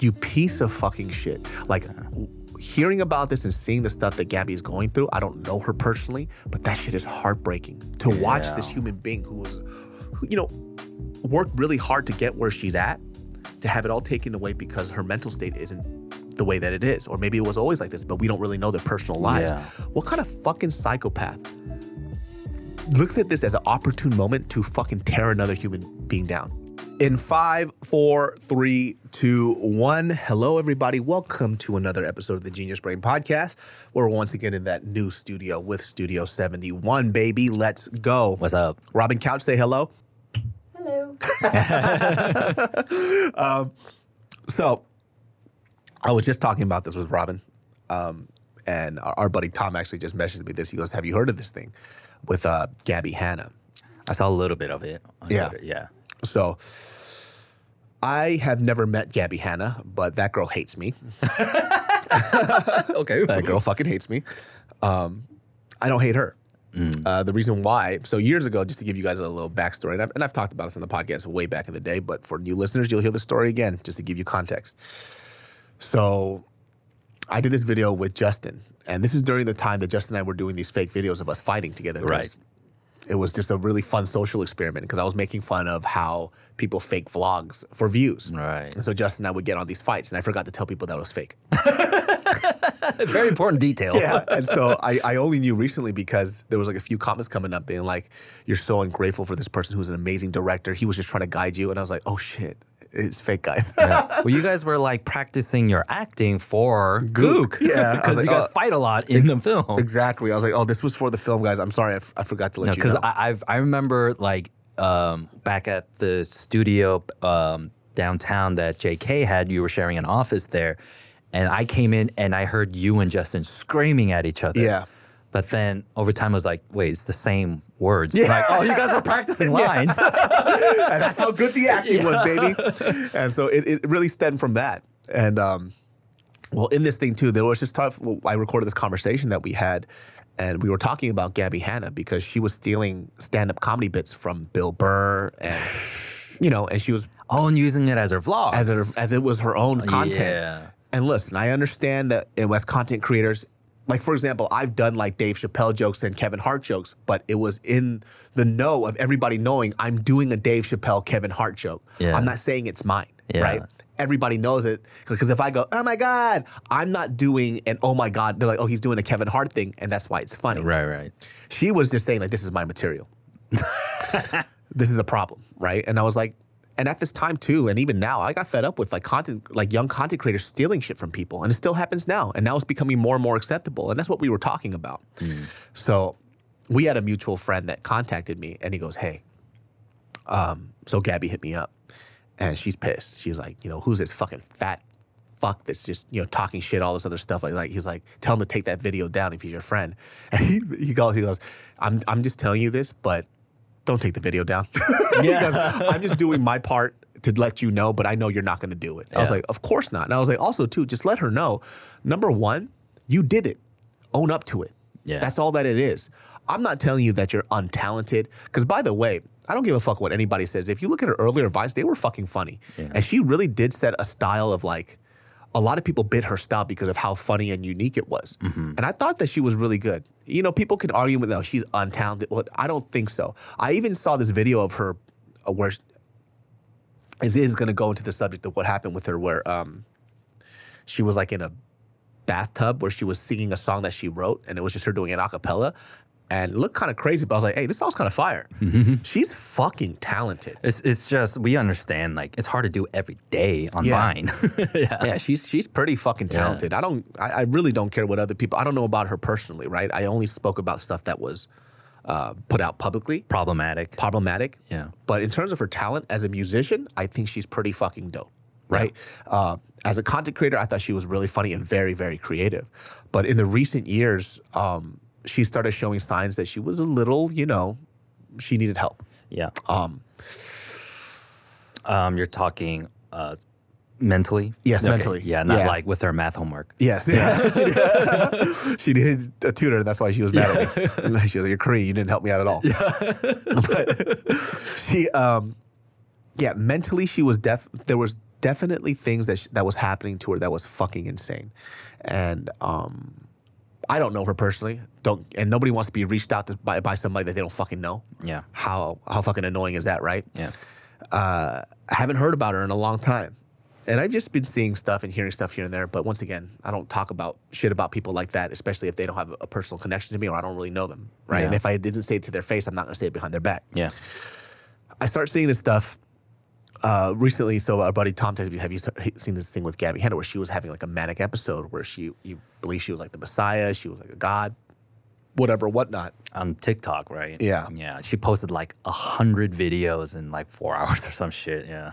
You piece of fucking shit. Like, hearing about this and seeing the stuff that Gabbie is going through, I don't know her personally, but that shit is heartbreaking. To watch this human being who was, who, you know, worked really hard to get where she's at, to have it all taken away because her mental state isn't the way that it is. Or maybe it was always like this, but we don't really know their personal lives. Yeah. What kind of fucking psychopath looks at this as an opportune moment to fucking tear another human being down? In five, four, three, two, one. Hello, everybody. Welcome to another episode of the Genius Brain Podcast. We're once again in that new studio with Studio 71, baby. Let's go. What's up? Robin Couch, say hello. Hello. um, so, I was just talking about this with Robin, um, and our, our buddy Tom actually just messaged me this. He goes, "Have you heard of this thing with uh, Gabbie Hanna?" I saw a little bit of it. Yeah. Twitter, Yeah. So, I have never met Gabbie Hanna, but that girl hates me. Okay. That girl fucking hates me. Um, I don't hate her. Uh, the reason why, so years ago, just to give you guys a little backstory, and I've, and I've talked about this on the podcast way back in the day, but for new listeners, you'll hear the story again, just to give you context. So, I did this video with Justin, and this is during the time that Justin and I were doing these fake videos of us fighting together. Right. It was just a really fun social experiment because I was making fun of how people fake vlogs for views. Right. And so Justin and I would get on these fights, and I forgot to tell people that it was fake. Very important detail. Yeah. and so I, I only knew recently because there was like a few comments coming up being like, you're so ungrateful for this person who's an amazing director. He was just trying to guide you. And I was like, oh shit, it's fake, guys. Yeah. Well, you guys were like practicing your acting for Gook. Yeah. Because like, you guys oh, fight a lot in the film. exactly. I was like, oh, this was for the film, guys. I'm sorry. I, f- I forgot to let No, you because know. I I've, I remember like um, back at the studio um, downtown that JK had, you were sharing an office there, and I came in and I heard you and Justin screaming at each other. Yeah. But then over time, I was like, wait, it's the same words. Like, oh, you guys were practicing lines. and that's how good the acting was, baby. And so it, it really stemmed from that. And um, well, in this thing too, there was just tough. Well, I recorded this conversation that we had, and we were talking about Gabbie Hanna because she was stealing stand-up comedy bits from Bill Burr, and you know, and she was oh, and using it as her vlog. as it, as it was her own content. Yeah. And listen, I understand that in West content creators, like for example, I've done like Dave Chappelle jokes and Kevin Hart jokes, but it was in the know of everybody knowing I'm doing a Dave Chappelle Kevin Hart joke. Yeah. I'm not saying it's mine, Yeah. right? everybody knows it. Because if I go, oh my God, I'm not doing an oh my God, they're like, oh, he's doing a Kevin Hart thing. And that's why it's funny. Right, right. She was just saying, like, this is my material. this is a problem, right? And I was like, and at this time too, and even now, I got fed up with like content, like young content creators stealing shit from people, and it still happens now. And now it's becoming more and more acceptable, and that's what we were talking about. So, we had a mutual friend that contacted me, and he goes, "Hey, um, so Gabbie hit me up, and she's pissed. She's like, you know, who's this fucking fat fuck that's just you know talking shit, all this other stuff. Like, like he's like, tell him to take that video down if he's your friend. And he he goes, he goes, I'm I'm just telling you this, but don't take the video down. I'm just doing my part to let you know, but I know you're not going to do it. I was like, of course not. And I was like, also too, just let her know. Number one, you did it. Own up to it. Yeah. That's all that it is. I'm not telling you that you're untalented. Because by the way, I don't give a fuck what anybody says. If you look at her earlier vines, they were fucking funny. And she really did set a style of like, a lot of people bit her style because of how funny and unique it was. And I thought that she was really good. You know, people can argue with, no, she's untalented. Well, I don't think so. I even saw this video of her uh, where is is going to go into the subject of what happened with her, where um, she was like in a bathtub where she was singing a song that she wrote, and it was just her doing an acapella, and it looked kind of crazy. But I was like, hey, this song's kind of fire. She's fucking talented. It's it's just we understand like it's hard to do every day on Yeah. Vine. yeah. Yeah, she's she's pretty fucking talented. I don't, I, I really don't care what other people. I don't know about her personally, right? I only spoke about stuff that was uh, put out publicly, Problematic. problematic. Yeah. But in terms of her talent as a musician, I think she's pretty fucking dope. Right. Uh, as a content creator, I thought she was really funny and very, very creative. But in the recent years, um, she started showing signs that she was a little, you know, she needed help. Yeah. Um, you're talking uh, mentally. Yes, Okay. mentally. Yeah, not Yeah. like with her math homework. Yes. she, she needed a tutor, and that's why she was mad at me. She was like, "You're Korean. You didn't help me out at all." but she, um, yeah, mentally she was def. There was definitely things that sh- that was happening to her that was fucking insane, and um, I don't know her personally. Don't and nobody wants to be reached out to by by somebody that they don't fucking know. Yeah. How how fucking annoying is that, right? Yeah. uh, I haven't heard about her in a long time. And I've just been seeing stuff and hearing stuff here and there. But once again, I don't talk about shit about people like that, especially if they don't have a personal connection to me or I don't really know them. Right. Yeah. And if I didn't say it to their face, I'm not going to say it behind their back. Yeah. I start seeing this stuff uh, recently. So our buddy Tom, have you, have you seen this thing with Gabbie Hanna where she was having like a manic episode where she, you believe she was like the Messiah, she was like a god, whatever, whatnot. On TikTok, right? Yeah. Yeah. She posted like a hundred videos in like four hours or some shit. Yeah.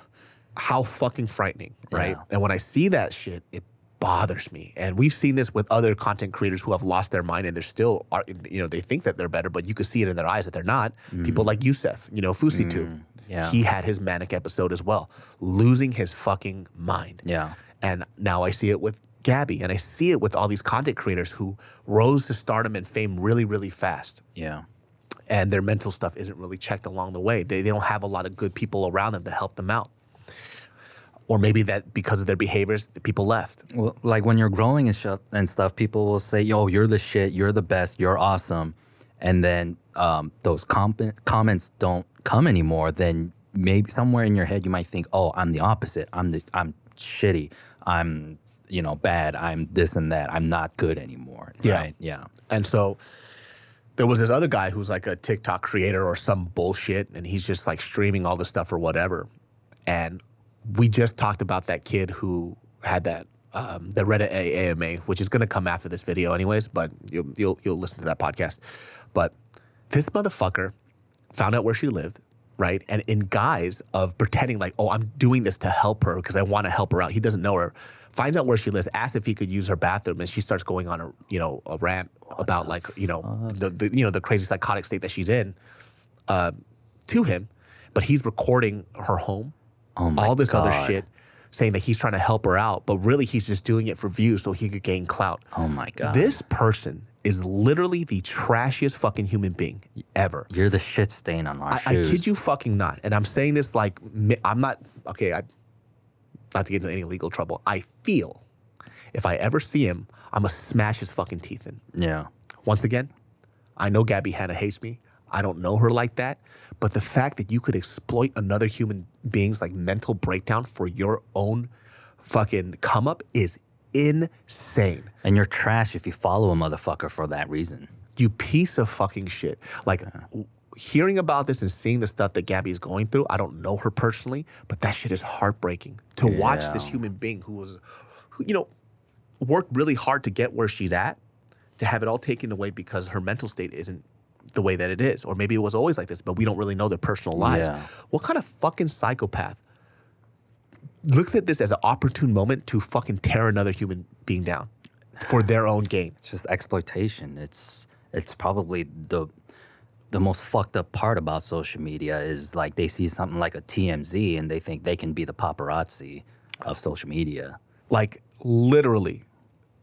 how fucking frightening, right? Yeah. And when I see that shit, it bothers me. And we've seen this with other content creators who have lost their mind and they're still, are, you know, they think that they're better, but you could see it in their eyes that they're not. People like Youssef, you know, FouseyTube. Mm. Yeah. He had his manic episode as well, losing his fucking mind. Yeah. And now I see it with Gabbie and I see it with all these content creators who rose to stardom and fame really, really fast Yeah. and their mental stuff isn't really checked along the way. They, they don't have a lot of good people around them to help them out. Or maybe that because of their behaviors, the people left. Well, like when you're growing and, sh- and stuff, people will say, "Yo, you're the shit. You're the best. You're awesome," and then um, those com- comments don't come anymore. Then maybe somewhere in your head you might think, "Oh, I'm the opposite. I'm the I'm shitty. I'm you know bad. I'm this and that. I'm not good anymore." Yeah. Right? Yeah. And so there was this other guy who's like a TikTok creator or some bullshit, and he's just like streaming all this stuff or whatever. And we just talked about that kid who had that um, the Reddit AMA, which is going to come after this video, anyways. But you'll, you'll you'll listen to that podcast. But this motherfucker found out where she lived, right? And in guise of pretending like, oh, I'm doing this to help her because I want to help her out. He doesn't know her. Finds out where she lives, asks if he could use her bathroom, and she starts going on a you know a rant about like you know the, the you know the crazy psychotic state that she's in uh, to him. But he's recording her home, Oh all this other shit, saying that he's trying to help her out, but really he's just doing it for views so he could gain clout. Oh my god. This person is literally the trashiest fucking human being ever. You're the shit stain on our I, I kid you fucking not. And I'm saying this like I'm not okay. I not to get into any legal trouble. I feel if I ever see him, I'm gonna smash his fucking teeth in. Yeah. Once again, I know Gabbie Hanna hates me. I don't know her like that. But the fact that you could exploit another human being's like mental breakdown for your own fucking come up is insane. And you're trash if you follow a motherfucker for that reason. You piece of fucking shit. Like hearing about this and seeing the stuff that Gabbie is going through, I don't know her personally, but that shit is heartbreaking. To watch this human being who was, who, you know, worked really hard to get where she's at, to have it all taken away because her mental state isn't the way that it is. Or maybe it was always like this, but we don't really know their personal lives. Yeah. What kind of fucking psychopath looks at this as an opportune moment to fucking tear another human being down for their own gain? It's just exploitation. It's it's probably the the most fucked up part about social media is like they see something like a TMZ and they think they can be the paparazzi of social media. Like literally,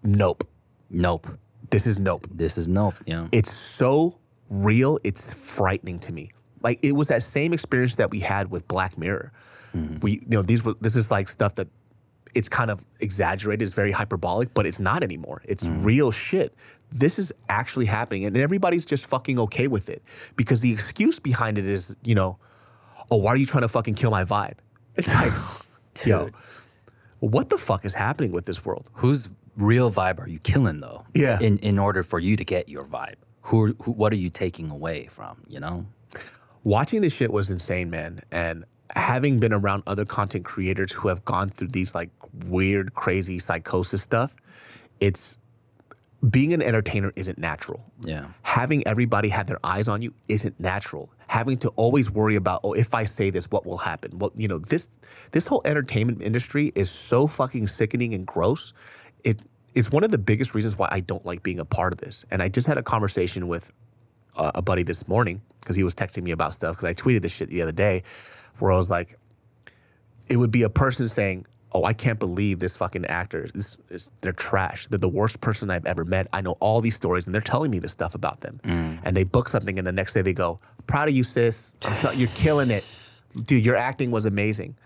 nope. Nope. This is nope. This is nope. Know. It's so real, it's frightening to me. Like it was that same experience that we had with Black Mirror. We, you know, these were this is like stuff that it's kind of exaggerated, it's very hyperbolic, but it's not anymore. It's mm. real shit. This is actually happening, and everybody's just fucking okay with it because the excuse behind it is, you know, oh, why are you trying to fucking kill my vibe? It's like, yo, what the fuck is happening with this world? Whose real vibe are you killing though? Yeah. In in order for you to get your vibe, who, who what are you taking away from? You know. watching this shit was insane, man. And having been around other content creators who have gone through these like weird, crazy psychosis stuff, it's being an entertainer isn't natural. Yeah. Having everybody have their eyes on you isn't natural. Having to always worry about, oh, if I say this, what will happen? Well, you know, this this whole entertainment industry is so fucking sickening and gross. It is one of the biggest reasons why I don't like being a part of this. And I just had a conversation with a, a buddy this morning because he was texting me about stuff because I tweeted this shit the other day where I was like, it would be a person saying, "Oh, I can't believe this fucking actor. This is they're trash. They're the worst person I've ever met. I know all these stories, and they're telling me this stuff about them. Mm. And they book something, and the next day they go, "Proud of you, sis. Not- you're killing it, dude. Your acting was amazing."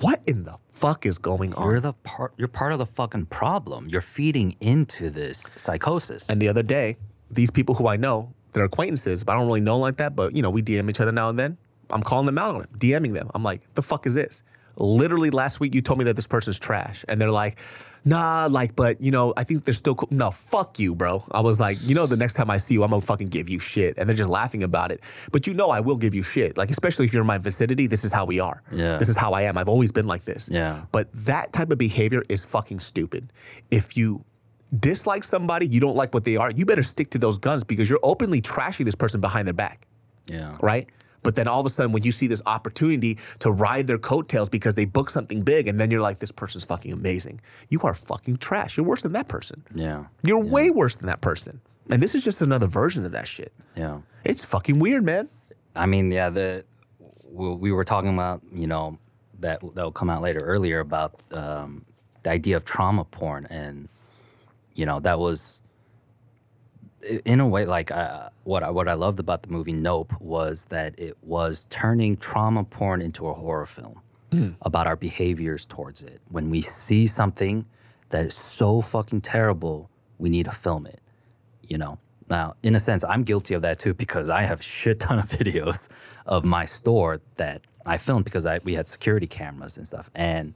What in the fuck is going on? You're the part. You're part of the fucking problem. You're feeding into this psychosis. And the other day, these people who I know, they're acquaintances, but I don't really know like that. But you know, we DM each other now and then. I'm calling them out on it, DMing them. I'm like, the fuck is this? Literally last week, you told me that this person's trash, and they're like, nah, like, but you know, I think they're still cool. No, fuck you, bro. I was like, you know, the next time I see you, I'm gonna fucking give you shit, and they're just laughing about it. But you know, I will give you shit. Like, especially if you're in my vicinity, this is how we are. Yeah. This is how I am. I've always been like this. Yeah. But that type of behavior is fucking stupid. If you dislike somebody, you don't like what they are, you better stick to those guns because you're openly trashing this person behind their back, yeah. right? But then all of a sudden, when you see this opportunity to ride their coattails because they book something big, and then you're like, this person's fucking amazing. You are fucking trash. You're worse than that person. Yeah. You're way worse than that person. And this is just another version of that shit. Yeah. It's fucking weird, man. I mean, yeah, the we we were talking about, you know, that that'll come out later earlier about um, the idea of trauma porn, and you know that was in a way like uh, what I, what I loved about the movie Nope was that it was turning trauma porn into a horror film about our behaviors towards it. When we see something that is so fucking terrible, we need to film it you know? Now in a sense i'm guilty of that too because i have shit ton of videos of my store that i filmed because I, we had security cameras and stuff. And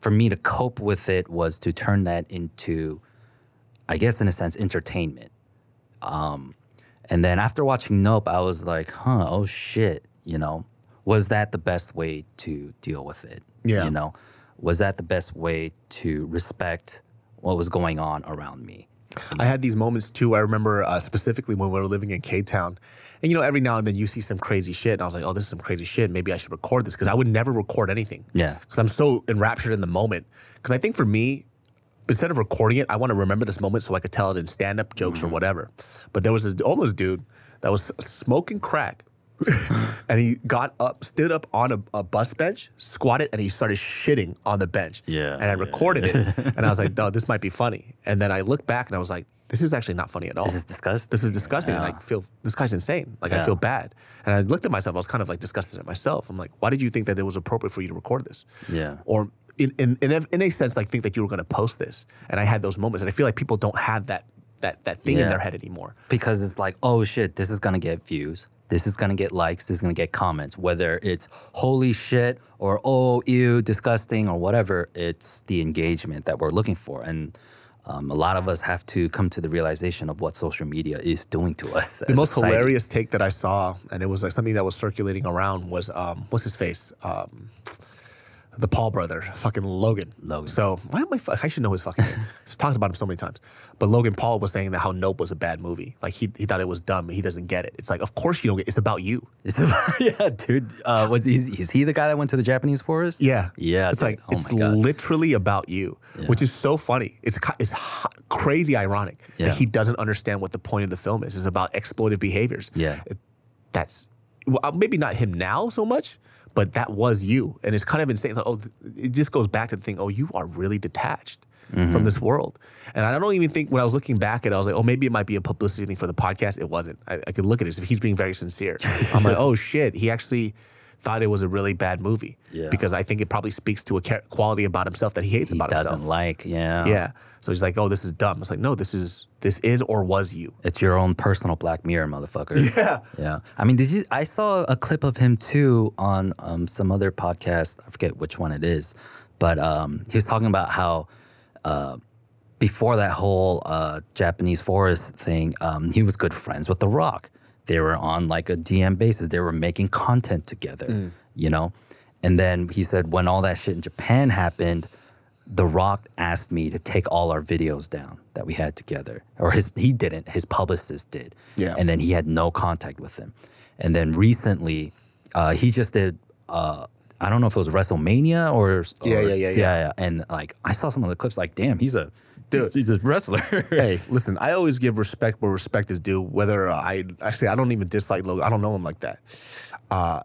for me to cope with it was to turn that into i guess in a sense entertainment um, and then after watching nope i was like huh oh shit you know was that the best way to deal with it Yeah. you know was that the best way to respect what was going on around me I had these moments too. I remember uh, specifically when we were living in K Town, and you know, every now and then you see some crazy shit, and I was like, "Oh, this is some crazy shit. Maybe I should record this," because I would never record anything. Yeah. because I'm so enraptured in the moment. Because I think for me, instead of recording it, I want to remember this moment so I could tell it in stand up jokes or mm-hmm. whatever. But there was this homeless dude that was smoking crack. and he got up, stood up on a, a bus bench, squatted, and he started shitting on the bench. Yeah, And I yeah. recorded it. and I was like, oh, this might be funny. And then I looked back and I was like, this is actually not funny at all. This is disgusting. This is disgusting. And I feel, this guy's insane. Like, I feel bad. And I looked at myself, I was kind of like disgusted at myself. I'm like, why did you think that it was appropriate for you to record this? Yeah. Or in, in, in, a, in a sense, like think that you were going to post this. And I had those moments. And I feel like people don't have that that that thing in their head anymore. because it's like, oh shit, this is gonna get views. This is gonna get likes. This is gonna get comments. Whether it's holy shit or oh ew, disgusting or whatever, it's the engagement that we're looking for. And um, a lot of us have to come to the realization of what social media is doing to us. The most hilarious take that I saw, and it was like something that was circulating around, was um, what's his face? Um, the Paul brother, fucking Logan. Logan. So why am I? fu- I should know his fucking name. I've talked about him so many times. But Logan Paul was saying that how Nope was a bad movie. Like he he thought it was dumb. He doesn't get it. It's like, of course you don't get. It's about you. It's about, yeah, dude. Uh, was he, is he the guy that went to the Japanese forest? Yeah, yeah. It's dude. like oh it's my God. literally about you, which is so funny. It's it's h- crazy ironic Yeah. that he doesn't understand what the point of the film is. It's about exploitive behaviors. Yeah. That's well, uh, maybe not him now so much, but that was you, and it's kind of insane. Like, oh, it just goes back to the thing. Oh, you are really detached. Mm-hmm. From this world, and I don't even think when I was looking back at it, I was like, oh, maybe it might be a publicity thing for the podcast. It wasn't. I, I could look at it. If he's being very sincere, I'm like, oh shit, he actually thought it was a really bad movie. Yeah. Because I think it probably speaks to a quality about himself that he hates about himself. he about doesn't himself. like. Yeah. Yeah. So he's like, oh, this is dumb. It's like, no, this is this is or was you. It's your own personal Black Mirror, motherfucker. Yeah. Yeah. I mean, did you? I saw a clip of him too on um, some other podcast. I forget which one it is, but um, he was talking about how uh, before that whole uh, Japanese forest thing, um, he was good friends with The Rock. They were on like a DM basis. They were making content together, you know. And then he said when all that shit in Japan happened, The Rock asked me to take all our videos down that we had together, or his he didn't. His publicist did. Yeah. And then he had no contact with him. And then recently, uh, he just did. Uh, I don't know if it was WrestleMania or, or Yeah, yeah, yeah, yeah. And like I saw some of the clips, like damn, he's a Dude. he's a wrestler. hey, listen, I always give respect where respect is due. Whether I actually, I don't even dislike Logan. I don't know him like that. Uh,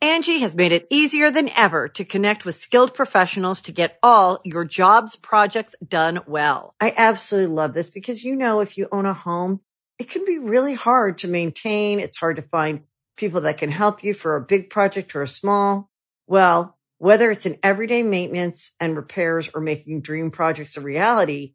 Angie has made it easier than ever to connect with skilled professionals to get all your jobs projects done well. I absolutely love this because, you know, if you own a home, it can be really hard to maintain. It's hard to find people that can help you for a big project or a small. Well, whether it's in everyday maintenance and repairs or making dream projects a reality,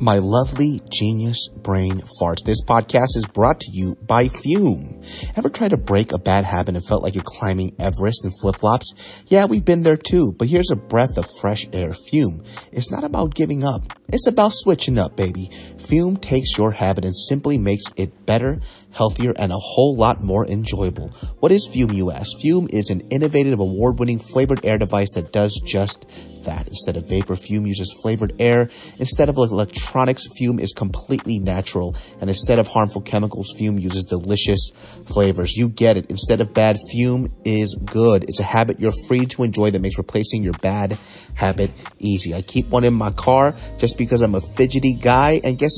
My lovely genius brain farts. This podcast is brought to you by Fume. Ever tried to break a bad habit and felt like you're climbing Everest in flip flops? Yeah, we've been there too, but here's a breath of fresh air. Fume. It's not about giving up. It's about switching up, baby. Fume takes your habit and simply makes it better, healthier, and a whole lot more enjoyable. What is Fume, you ask? Fume is an innovative, award winning flavored air device that does just that. Instead of vapor, Fume uses flavored air. Instead of electronics, Fume is completely natural. And instead of harmful chemicals, Fume uses delicious flavors. You get it. Instead of bad, Fume is good. It's a habit you're free to enjoy that makes replacing your bad habit easy. I keep one in my car just because I'm a fidgety guy. And guess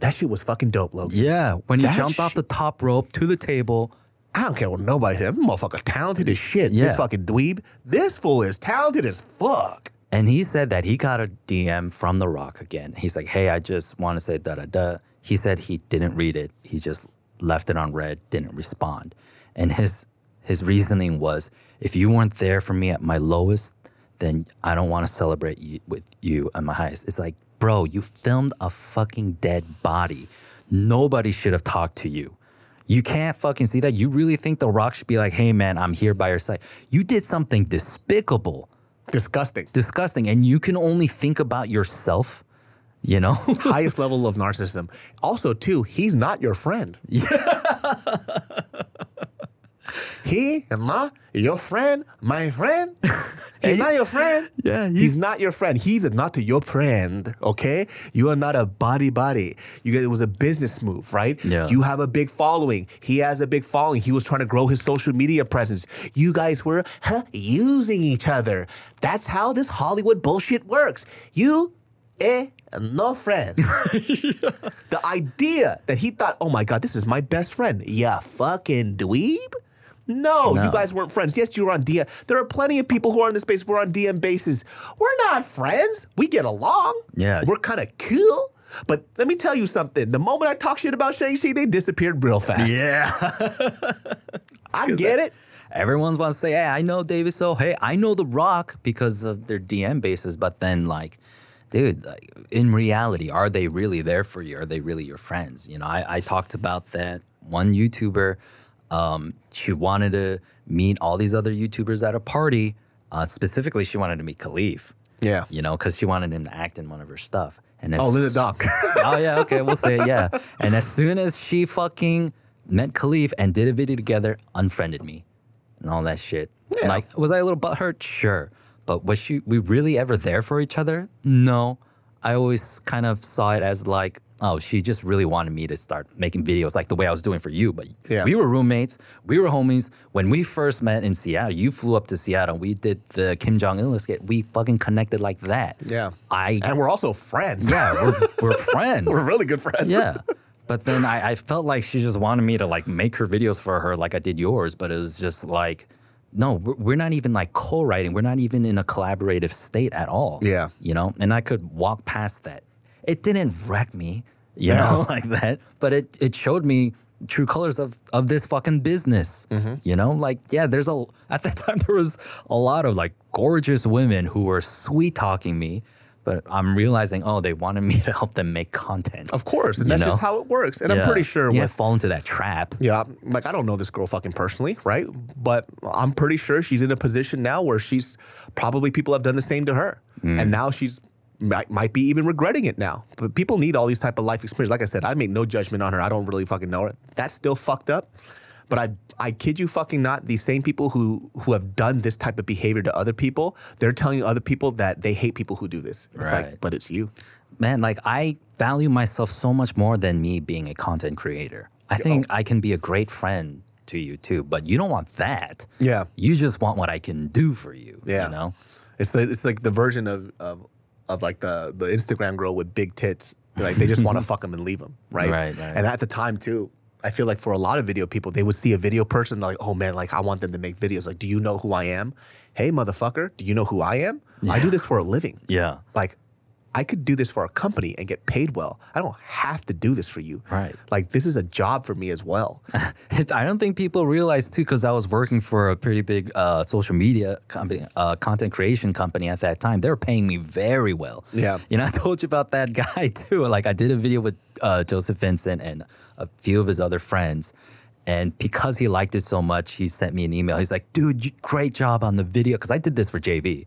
That shit was fucking dope, Logan. Yeah, when he jumped off the top rope to the table. I don't care what nobody said. That motherfucker talented as shit. Yeah. This fucking dweeb. This fool is talented as fuck. And he said that he got a DM from The Rock again. He's like, hey, I just want to say da da da. He said he didn't read it. He just left it on read, didn't respond. And his his reasoning was, if you weren't there for me at my lowest, then I don't want to celebrate you with you at my highest. It's like, bro, you filmed a fucking dead body. Nobody should have talked to you. You can't fucking see that. You really think The Rock should be like, hey man, I'm here by your side. You did something despicable Disgusting. disgusting and you can only think about yourself you know Highest level of narcissism. Also, too, he's not your friend. he am not your friend, my friend. He's not your friend. Yeah, he's, not your friend. He's not your friend. Okay, you are not a body body. You get it was a business move, right? Yeah. You have a big following. He has a big following. He was trying to grow his social media presence. You guys were huh, using each other. That's how this Hollywood bullshit works. You eh, no friend. the idea that he thought, oh my God, this is my best friend. Yeah, fucking dweeb? No, you guys weren't friends. Yes, you were on DM. There are plenty of people who are in this space. We're on DM bases. We're not friends. We get along. Yeah. We're kind of cool. But let me tell you something. The moment I talk shit about Shang-Chi, they disappeared real fast. yeah I get it. Everyone's wants to say hey i know david so hey i know the rock because of their dm bases but then like dude like, in reality are they really there for you are they really your friends you know i, I talked about that one youtuber um, she wanted to meet all these other youtubers at a party uh, specifically she wanted to meet khalif Yeah. you know because she wanted him to act in one of her stuff and as Oh, Linda Dong. oh yeah, okay, we'll say it, yeah. And as soon as she fucking met Khalif and did a video together, unfriended me and all that shit. Yeah. Like, was I a little butthurt? Sure. But was she we really ever there for each other? No. I always kind of saw it as like, oh, she just really wanted me to start making videos like the way I was doing for you. But Yeah. we were roommates, we were homies. When we first met in Seattle, you flew up to Seattle. We did the Kim Jong Il skit. We fucking connected like that. yeah. I And we're also friends. yeah, we're, we're friends. we're really good friends. Yeah. But then I, I felt like she just wanted me to like make her videos for her like I did yours. But it was just like, no, we're, we're not even like co-writing. We're not even in a collaborative state at all. Yeah. You know, and I could walk past that. It didn't wreck me, you Yeah. know, like that. But it, it showed me true colors of, of this fucking business. Mm-hmm. You know, like, yeah, there's a, at that time, there was a lot of like gorgeous women who were sweet talking me. But I'm realizing, oh, they wanted me to help them make content. Of course. And that's know? just how it works. And I'm pretty sure yeah, with fall into that trap. Yeah, like I don't know this girl fucking personally, right? But I'm pretty sure she's in a position now where she's probably people have done the same to her, Mm. and now she's might, might be even regretting it now. But people need all these type of life experience. Like I said, I make no judgment on her. I don't really fucking know her. That's still fucked up. But I I kid you fucking not. These same people who who have done this type of behavior to other people, they're telling other people that they hate people who do this. It's like, Right. but it's you. Man, like I value myself so much more than me being a content creator. I think I can be a great friend to you too, but you don't want that. Yeah. You just want what I can do for you. Yeah. You know? It's like, it's like the version of, of of like the the Instagram girl with big tits. Like they just want to fuck them and leave them, right? Right, right. And at the time too, I feel like for a lot of video people, they would see a video person like, oh man, like I want them to make videos. Like, do you know who I am? Hey, motherfucker, do you know who I am? I do this for a living. Yeah. Like, I could do this for a company and get paid well. I don't have to do this for you. Right. Like, this is a job for me as well. I don't think people realize too, because I was working for a pretty big uh, social media company, uh, content creation company at that time. They were paying me very well. Yeah. You know, I told you about that guy too. Like, I did a video with uh, Joseph Vincent and a few of his other friends. And because he liked it so much, he sent me an email. He's like, dude, you, great job on the video. Because I did this for JV.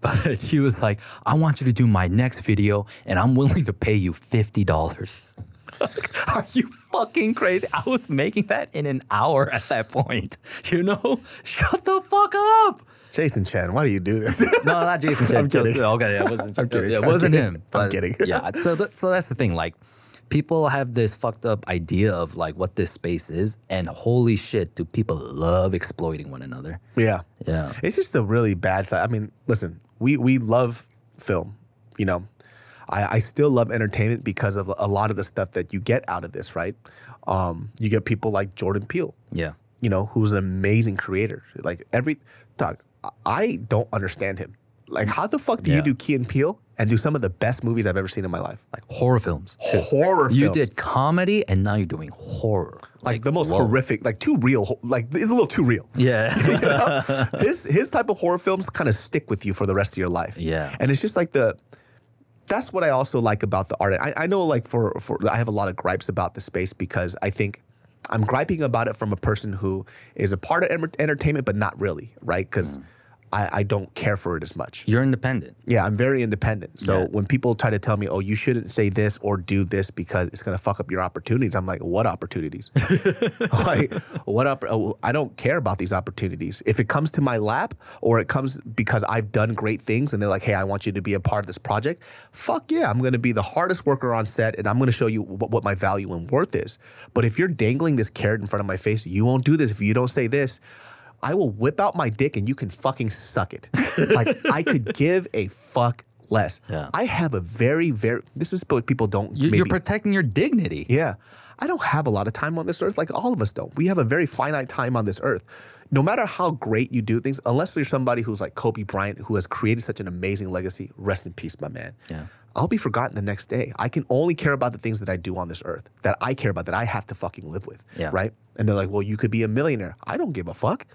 But he was like, I want you to do my next video and I'm willing to pay you $50. Are you fucking crazy? I was making that in an hour at that point. You know? Shut the fuck up. Jason Chen, why do you do this? No, not Jason Chen. I'm kidding. Okay, it wasn't. I'm kidding. It I'm wasn't kidding. him. I'm kidding. yeah. So, th- so that's the thing. Like, people have this fucked up idea of like what this space is, and holy shit, do people love exploiting one another? Yeah. Yeah. It's just a really bad side. I mean, listen, we we love film, you know. I, I still love entertainment because of a lot of the stuff that you get out of this, right? Um, you get people like Jordan Peele, Yeah. you know, who's an amazing creator. Like every dog, I don't understand him. Like, how the fuck do Yeah. you do Key and Peele and do some of the best movies I've ever seen in my life? Like horror films. Horror You films. did comedy and now you're doing horror. like, the most whoa. horrific, like too real. ho- Like it's a little too real. Yeah. You know? his his type of horror films kind of stick with you for the rest of your life. Yeah. and it's just like the. That's what I also like about the art. I, I know, like for for I have a lot of gripes about the space because I think I'm griping about it from a person who is a part of enter- entertainment, but not really, right? Because Mm. I, I don't care for it as much. you're independent. Yeah, I'm very independent. So Yeah. when people try to tell me, "Oh, you shouldn't say this or do this because it's going to fuck up your opportunities," I'm like, "What opportunities? like, what up? oh, I don't care about these opportunities. If it comes to my lap or it comes because I've done great things and they're like, "Hey, I want you to be a part of this project," fuck yeah, I'm going to be the hardest worker on set and I'm going to show you what, what my value and worth is. But if you're dangling this carrot in front of my face, you won't do this if you don't say this. I will whip out my dick and you can fucking suck it. like I could give a fuck less. Yeah. I have a very, very. This is what people don't. You- maybe, You're protecting your dignity. yeah. I don't have a lot of time on this earth, like all of us don't. We have a very finite time on this earth. No matter how great you do things, unless you're somebody who's like Kobe Bryant, who has created such an amazing legacy, rest in peace, my man. Yeah. I'll be forgotten the next day. I can only care about the things that I do on this earth, that I care about, that I have to fucking live with. Yeah. Right? And they're like, well, you could be a millionaire. I don't give a fuck.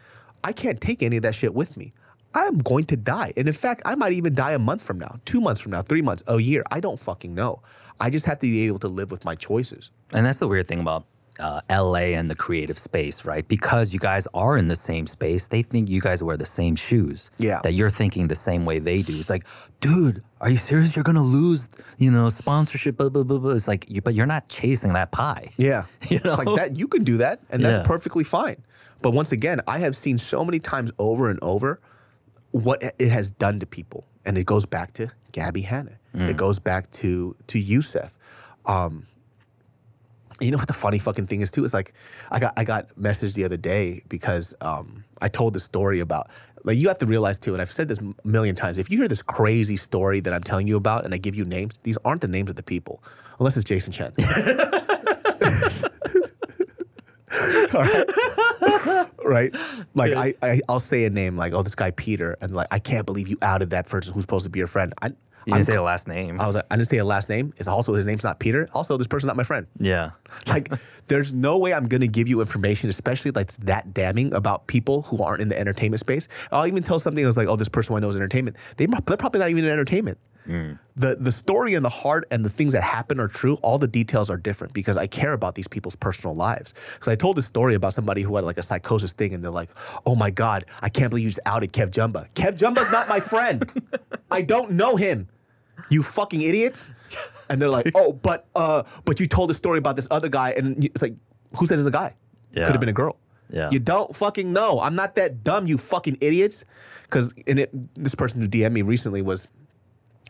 I can't take any of that shit with me. I'm going to die. And in fact, I might even die a month from now, two months from now, three months, a year. I don't fucking know. I just have to be able to live with my choices. And that's the weird thing about uh, LA and the creative space, right? Because you guys are in the same space, they think you guys wear the same shoes. Yeah. That you're thinking the same way they do. It's like, dude, are you serious? You're gonna lose, you know, sponsorship, blah, blah, blah, blah. It's like, you, but you're not chasing that pie. Yeah. You know? It's like that. You can do that, and that's Yeah. perfectly fine. But once again, I have seen so many times over and over what it has done to people. And it goes back to Gabbie Hanna. Mm. It goes back to to Youssef. Um, you know what the funny fucking thing is too? Is like I got I got messaged the other day because um, I told the story about like you have to realize too, and I've said this a million times. If you hear this crazy story that I'm telling you about, and I give you names, these aren't the names of the people, unless it's Jason Chen. Right. right? Like I, I I'll say a name like, oh, this guy Peter, and like I can't believe you outed that person who's supposed to be your friend. I You I'm didn't say a last name. I was like, I didn't say a last name. It's also his name's not Peter. Also, this person's not my friend. yeah. Like, there's no way I'm gonna give you information, especially that's that damning about people who aren't in the entertainment space. I'll even tell something I was like, oh, this person who I know is entertainment. They, they're probably not even in entertainment. The the story and the heart and the things that happen are true. All the details are different because I care about these people's personal lives. Because I told this story about somebody who had like a psychosis thing, and they're like, "Oh my god, I can't believe you just outed KevJumba. Kev Jumba's not my friend. I don't know him. You fucking idiots." And they're like, "Oh, but uh, but you told a story about this other guy, and it's like, who says it's a guy? Yeah. Could have been a girl." Yeah. You don't fucking know. I'm not that dumb, you fucking idiots. Because and it, this person who DM'd me recently was,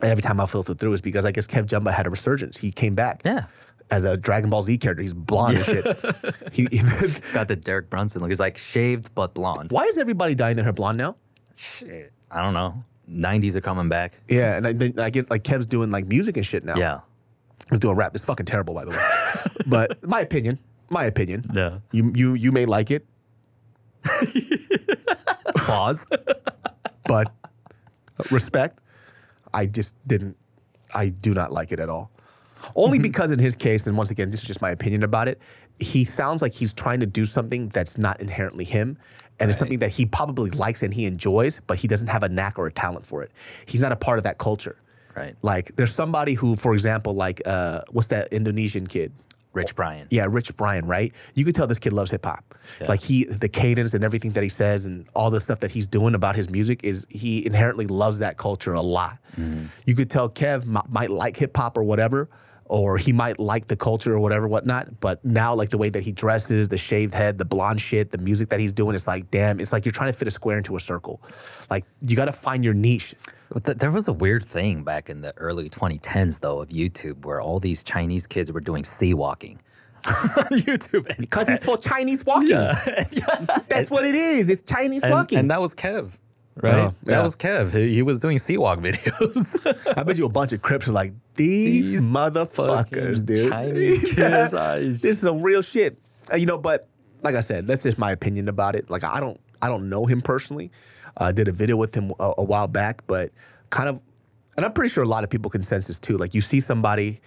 and every time I filter through is because I guess KevJumba had a resurgence. He came back. Yeah. As a Dragon Ball Z character, he's blonde and shit. he, he- It's got the Derek Brunson look. He's like shaved but blonde. why is everybody dying their hair blonde now? Shit. I don't know. 90s are coming back. Yeah, and I, then I get like Kev's doing like music and shit now. Yeah. he's doing rap. It's fucking terrible, by the way. but my opinion, my opinion. Yeah. You you you may like it, Pause. but respect. I just didn't. I do not like it at all. Only because in his case, and once again, this is just my opinion about it. He sounds like he's trying to do something that's not inherently him, and it's something that he probably likes and he enjoys, but he doesn't have a knack or a talent for it. He's not a part of that culture. Right. Like there's somebody who, for example, like uh, what's that Indonesian kid? Rich Brian. Yeah, Rich Brian, right? You could tell this kid loves hip hop. Like he, the cadence and everything that he says, and all the stuff that he's doing about his music is he inherently loves that culture a lot. Mm-hmm. You could tell Kev m- might like hip hop or whatever, or he might like the culture or whatever, whatnot. But now, like the way that he dresses, the shaved head, the blonde shit, the music that he's doing, it's like, damn, it's like you're trying to fit a square into a circle. Like you got to find your niche. But th- there was a weird thing back in the early 2010s, though, of YouTube, where all these Chinese kids were doing C-walking on YouTube. And Because it's for Chinese walking. That's what it is. It's Chinese and, walking. and that was Kev, right? Oh, That yeah. was Kev. He, he was doing C-walk videos. I bet you a bunch of Crips are like, these, These motherfuckers, dude. Chinese Yeah. kids, This is some real shit. Uh, you know, but like I said, that's just my opinion about it. Like I don't, I don't know him personally. I did a video with him a, a while back, but kind of, and I'm pretty sure a lot of people can sense this too. Like you see somebody,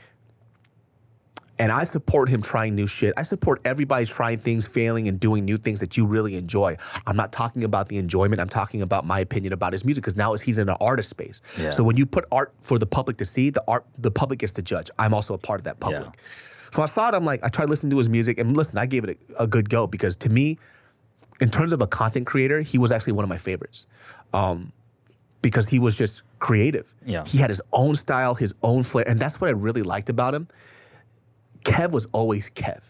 and I support him trying new shit. I support everybody trying things, failing, and doing new things that you really enjoy. I'm not talking about the enjoyment. I'm talking about my opinion about his music because now he's in an artist space. Yeah. So when you put art for the public to see, the art the public gets to judge. I'm also a part of that public. Yeah. So I saw it. I'm like, I tried listening to his music, and listen, I gave it a, a good go because to me, in terms of a content creator, he was actually one of my favorites. Um, because he was just creative. Yeah. He had his own style, his own flair, and that's what I really liked about him. Kev was always Kev.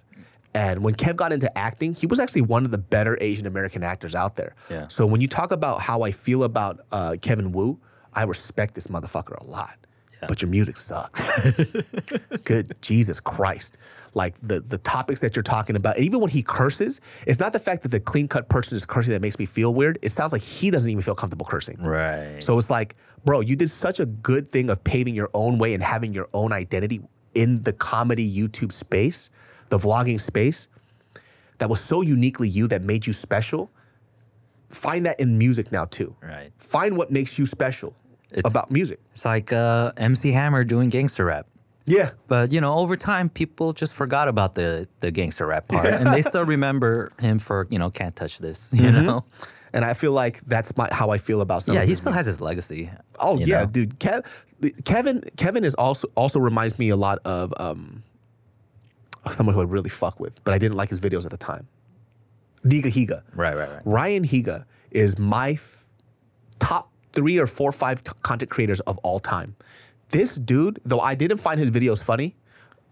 And when Kev got into acting, he was actually one of the better Asian American actors out there. Yeah. So when you talk about how I feel about uh, Kevin Wu, I respect this motherfucker a lot. But your music sucks. Good Jesus Christ. Like the the topics that you're talking about, even when he curses, it's not the fact that the clean cut person is cursing that makes me feel weird. It sounds like he doesn't even feel comfortable cursing. right. So it's like, bro, you did such a good thing of paving your own way and having your own identity in the comedy YouTube space, the vlogging space, that was so uniquely you that made you special. Find that in music now too. Right. Find what makes you special It's- about music. It's like uh, MC Hammer doing gangster rap. Yeah. But you know, over time, people just forgot about the the gangster rap part, and they still remember him for you know, can't touch this. You Mm-hmm. know, And I feel like that's my how I feel about some yeah, he still music. has his legacy. Oh yeah, know? dude. Kev, Kevin, Kevin is also also reminds me a lot of um, someone who I really fuck with, but I didn't like his videos at the time. Nigahiga. Right, right, right. Ryan Higa is my f- top three or four, five t- content creators of all time. This dude, though I didn't find his videos funny,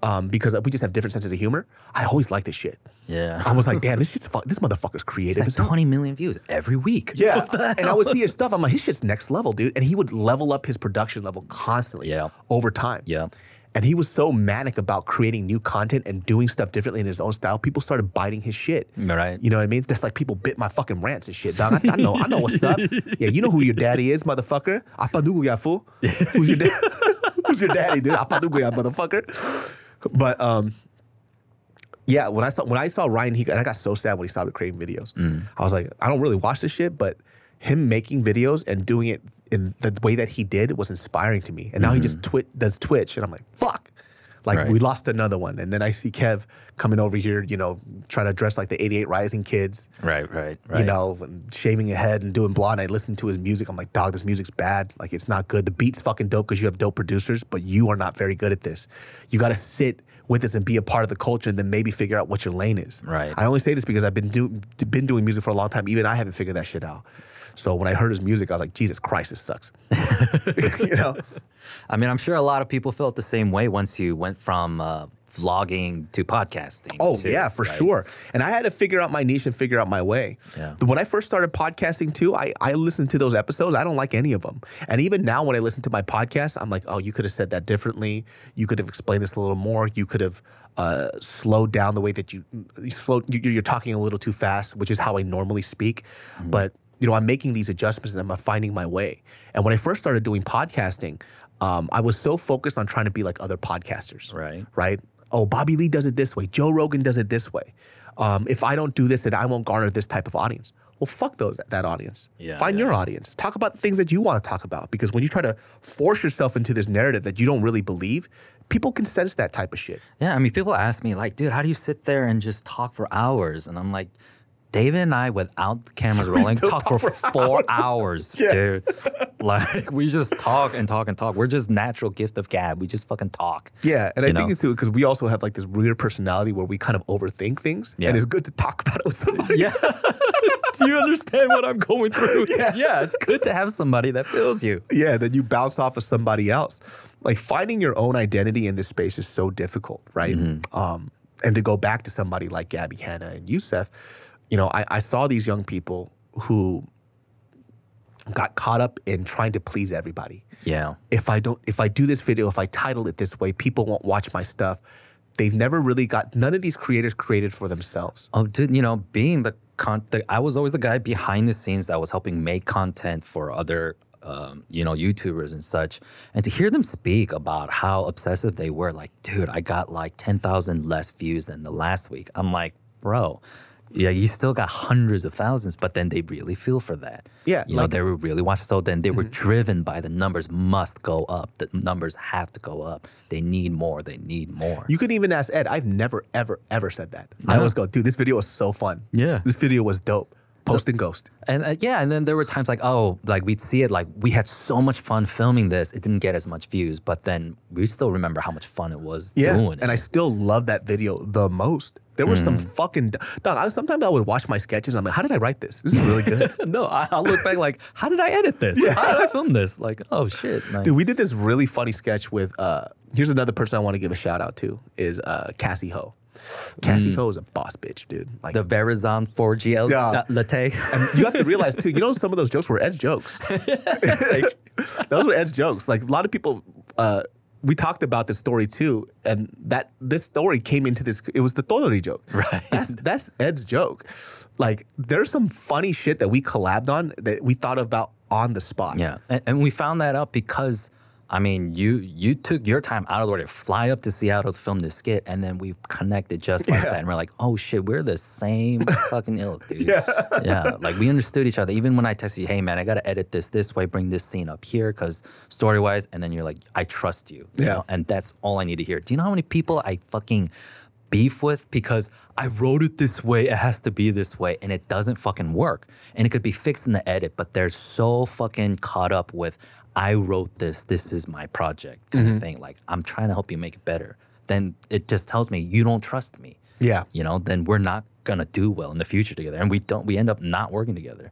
um, because we just have different senses of humor. I always like this shit. Yeah. I was like, damn, this shit's fu- this motherfucker's creative. It's like 20 million views every week. Yeah. and I would see his stuff. I'm like, his shit's next level, dude. And he would level up his production level constantly Yeah. over time. Yeah. And he was so manic about creating new content and doing stuff differently in his own style. People started biting his shit. Right. You know what I mean? That's like people bit my fucking rants and shit, dog. I, I know, I know what's up. Yeah, you know who your daddy is, motherfucker. Apadugu ya fool. Who's your dad? Who's your daddy, dude? Apadugu ya motherfucker. But um, yeah, when I saw when I saw Ryan, he and I got so sad when he stopped creating videos. I was like, I don't really watch this shit, but him making videos and doing it in the way that he did was inspiring to me. And now he just mm-hmm. twi- does Twitch, and I'm like, fuck. Like Right. we lost another one, and then I see Kev coming over here, you know, trying to dress like the 88rising kids, Right, right, right. you know, and shaving your head and doing blonde. I listen to his music. I'm like, dog, this music's bad. Like, it's not good. The beat's fucking dope because you have dope producers, but you are not very good at this. You got to sit with this and be a part of the culture, and then maybe figure out what your lane is. Right. I only say this because I've been do- been doing music for a long time. Even I haven't figured that shit out. So when I heard his music, I was like, Jesus Christ, this sucks. you know. I mean, I'm sure a lot of people felt the same way once you went from uh, vlogging to podcasting. Oh too, yeah, for right? sure. And I had to figure out my niche and figure out my way. Yeah. When I first started podcasting too, I I listened to those episodes. I don't like any of them. And even now, when I listen to my podcast, I'm like, oh, you could have said that differently. You could have explained this a little more. You could have uh, slowed down the way that you, you slow. You, you're talking a little too fast, which is how I normally speak. Mm-hmm. But you know, I'm making these adjustments and I'm finding my way. And when I first started doing podcasting, um, I was so focused on trying to be like other podcasters Right. right? Oh, Bobby Lee does it this way. Joe Rogan does it this way. Um, if I don't do this, then I won't garner this type of audience. Well, fuck those that audience. Yeah, Find yeah. your audience. Talk about the things that you want to talk about. Because when you try to force yourself into this narrative that you don't really believe, people can sense that type of shit. Yeah, I mean, people ask me, like, dude, how do you sit there and just talk for hours? And I'm like, David and I, without the cameras rolling, talk, talk for, for four hours, Yeah. dude. Like, we just talk and talk and talk. We're just natural gift of gab. We just fucking talk. Yeah, and I You think it's too because we also have like this weird personality where we kind of overthink things, Yeah. and it's good to talk about it with somebody. Yeah. Do you understand what I'm going through? Yeah. it's good to have somebody that feels you. yeah, then you bounce off of somebody else. Like finding your own identity in this space is so difficult, right? Um, and to go back to somebody like Gabbie Hanna and Yousef, you know, I, I saw these young people who got caught up in trying to please everybody. Yeah. If I don't, if I do this video, if I title it this way, people won't watch my stuff. They've never really got. None of these creators created for themselves. Oh, dude, you know, being the content, I was always the guy behind the scenes that was helping make content for other, um, you know, YouTubers and such. And to hear them speak about how obsessive they were, like, dude, I got like 10,000 less views than the last week. I'm like, bro, yeah, you still got hundreds of thousands, but then they really feel for that. Yeah, You know, they were really watching. So then they were driven by the numbers must go up. The numbers have to go up. They need more. They need more. You could even ask Ed. I've never, ever, ever said that. I always go, dude, this video was so fun. Yeah. This video was dope. Post and ghost. And uh, yeah, and then there were times like, oh, like we'd see it, like we had so much fun filming this. It didn't get as much views, but then we still remember how much fun it was doing And I still love that video the most. There was some fucking dog. I, sometimes I would watch my sketches. and I'm like, how did I write this? This is really good. no, I, I'll look back like, how did I edit this? Yeah. How did I film this? Like, oh shit. Like, Dude, we did this really funny sketch with. uh Here's another person I want to give a shout out to is uh Cassey Ho. Cassey Ho is a boss bitch, dude. Like the Verizon 4G L- Yeah. uh, latte. And you have to realize too, you know, some of those jokes were Ed's jokes. like, those were Ed's jokes. Like a lot of people, uh, we talked about this story too, and that this story came into this. It was the Todori joke. Right. That's that's Ed's joke. Like there's some funny shit that we collabed on that we thought about on the spot. Yeah, and, and we found that out because, I mean, you you took your time out of the way to fly up to Seattle to film this skit, and then we connected just like Yeah. that, and we're like, oh shit, we're the same fucking ilk, dude. Yeah, yeah, like we understood each other. Even when I texted you, hey man, I gotta edit this this way, bring this scene up here, because story wise, and then you're like, I trust you, you Yeah. know? and that's all I need to hear. Do you know how many people I fucking beef with because I wrote it this way, it has to be this way, and it doesn't fucking work. And it could be fixed in the edit, but they're so fucking caught up with, I wrote this, this is my project kind of mm-hmm. thing. Like, I'm trying to help you make it better. Then it just tells me you don't trust me. Yeah. You know, then we're not gonna do well in the future together. And we don't, we end up not working together.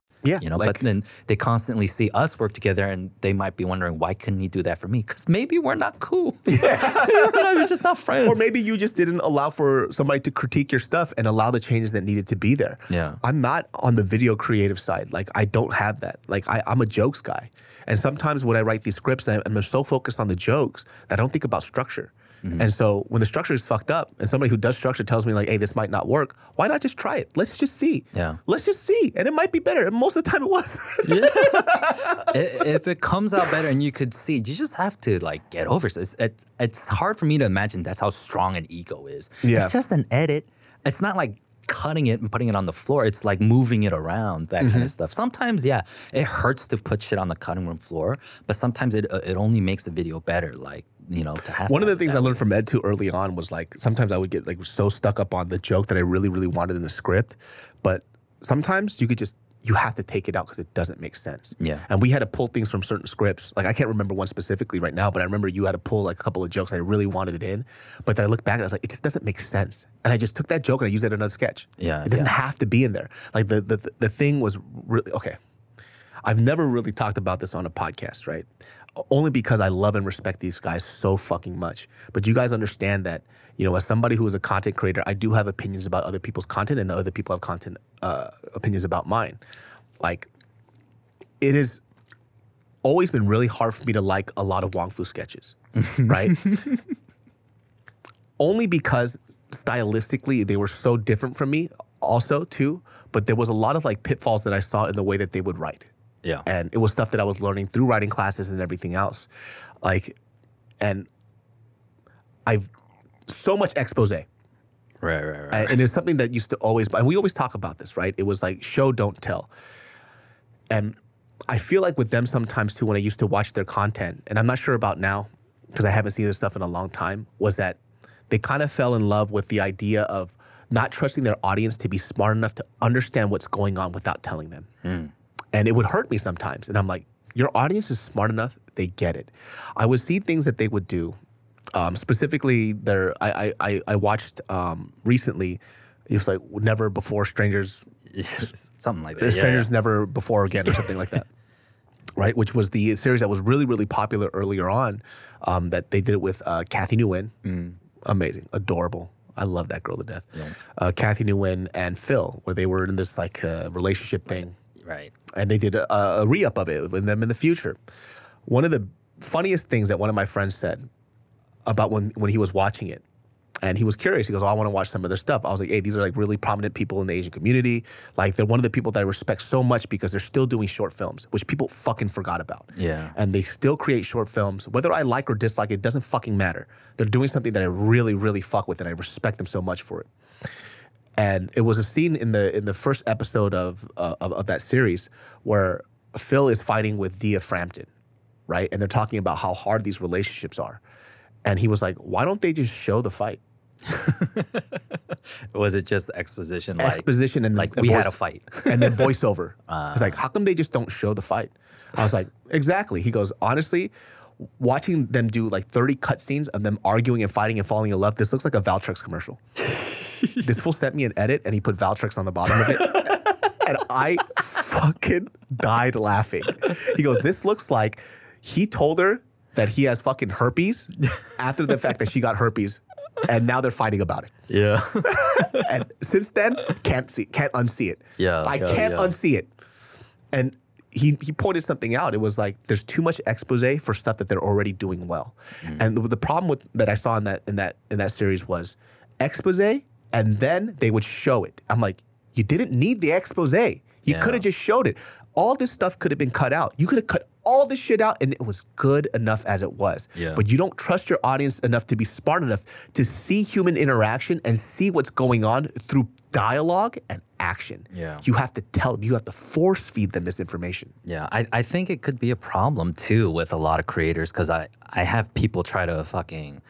Yeah. You know, like, but then they constantly see us work together and they might be wondering, why couldn't he do that for me? Because maybe we're not cool. Yeah. we're just not friends. or maybe you just didn't allow for somebody to critique your stuff and allow the changes that needed to be there. Yeah. I'm not on the video creative side. Like I don't have that. Like I, I'm a jokes guy. And sometimes when I write these scripts, I- I'm so focused on the jokes that I don't think about structure. Mm-hmm. And so when the structure is fucked up and somebody who does structure tells me like, hey, this might not work, why not just try it? Let's just see. Yeah. Let's just see. And it might be better. And most of the time it was. I- if it comes out better and you could see, you just have to like get over it. It's, it's, it's hard for me to imagine that's how strong an ego is. Yeah. It's just an edit. It's not like cutting it and putting it on the floor. It's like moving it around, that kind of stuff. Sometimes, yeah, it hurts to put shit on the cutting room floor, but sometimes it, uh, it only makes the video better. Like, you know, to have One of the things I learned from Ed too early on was like sometimes I would get like so stuck up on the joke that I really, really wanted in the script. But sometimes you could just you have to take it out because it doesn't make sense. Yeah. And we had to pull things from certain scripts. Like I can't remember one specifically right now, but I remember you had to pull like a couple of jokes. I really wanted it in, but then I look back and I was like, it just doesn't make sense. And I just took that joke and I used it in another sketch. Yeah, It doesn't yeah. have to be in there. Like the the the thing was really okay. I've never really talked about this on a podcast, right? Only because I love and respect these guys so fucking much. But you guys understand that, you know, as somebody who is a content creator, I do have opinions about other people's content, and other people have content uh, opinions about mine. Like, it has always been really hard for me to like a lot of Wong Fu sketches, right? Only because stylistically they were so different from me, also too. But there was a lot of like pitfalls that I saw in the way that they would write Yeah. And it was stuff that I was learning through writing classes and everything else. Like, and I've so much expose. Right, right, right. And- And it's something that used to always, and we always talk about this, right? It was like show, don't tell. And I feel like with them sometimes too, when I used to watch their content, and I'm not sure about now because I haven't seen this stuff in a long time, was that they kind of fell in love with the idea of not trusting their audience to be smart enough to understand what's going on without telling them. Hmm. And it would hurt me sometimes. And I'm like, your audience is smart enough, they get it. I would see things that they would do. Um, specifically, there I, I, I, I watched um, recently, it was like Never Before Strangers Something like that. Strangers yeah. Never Before Again or something like that. Right, which was the series that was really, really popular earlier on. Um, that they did it with uh, Kathy Nguyen, Mm. amazing, adorable. I love that girl to death. Uh, Kathy Nguyen and Phil, where they were in this like uh, relationship thing, Right. and they did a, a re up of it with them in the future. One of the funniest things that one of my friends said about when when he was watching it, and he was curious. He goes, "Oh, I want to watch some of their stuff." I was like, "Hey, these are like really prominent people in the Asian community. Like they're one of the people that I respect so much because they're still doing short films, which people fucking forgot about. Yeah. and they still create short films. Whether I like or dislike it doesn't fucking matter. They're doing something that I really, really fuck with, and I respect them so much for it." And it was a scene in the in the first episode of uh, of, of that series where Phil is fighting with Dia Frampton, right? And they're talking about how hard these relationships are. And he was like, "Why don't they just show the fight?" Was it just exposition? Like, exposition and like the we had a fight. and then voiceover. He's like, how come they just don't show the fight? I was like, exactly. He goes, honestly, watching them do like 30 cutscenes of them arguing and fighting and falling in love, this looks like a Valtrex commercial. this fool sent me an edit and he put Valtrex on the bottom of it. and I fucking died laughing. He goes, this looks like he told her that he has fucking herpes after the fact that she got herpes. And now they're fighting about it Yeah. and since then can't see can't unsee it. Yeah, I yeah, can't yeah. unsee it. And he he pointed something out. It was like there's too much expose for stuff that they're already doing well. Mm. And the, the problem with that I saw in that in that in that series was expose and then they would show it. I'm like, you didn't need the expose. You Yeah. could have just showed it. All this stuff could have been cut out. You could have cut all this shit out and it was good enough as it was. Yeah. But you don't trust your audience enough to be smart enough to see human interaction and see what's going on through dialogue and action. Yeah. You have to tell them, you have to force feed them this information. Yeah, I, I think it could be a problem too with a lot of creators because I, I have people try to fucking,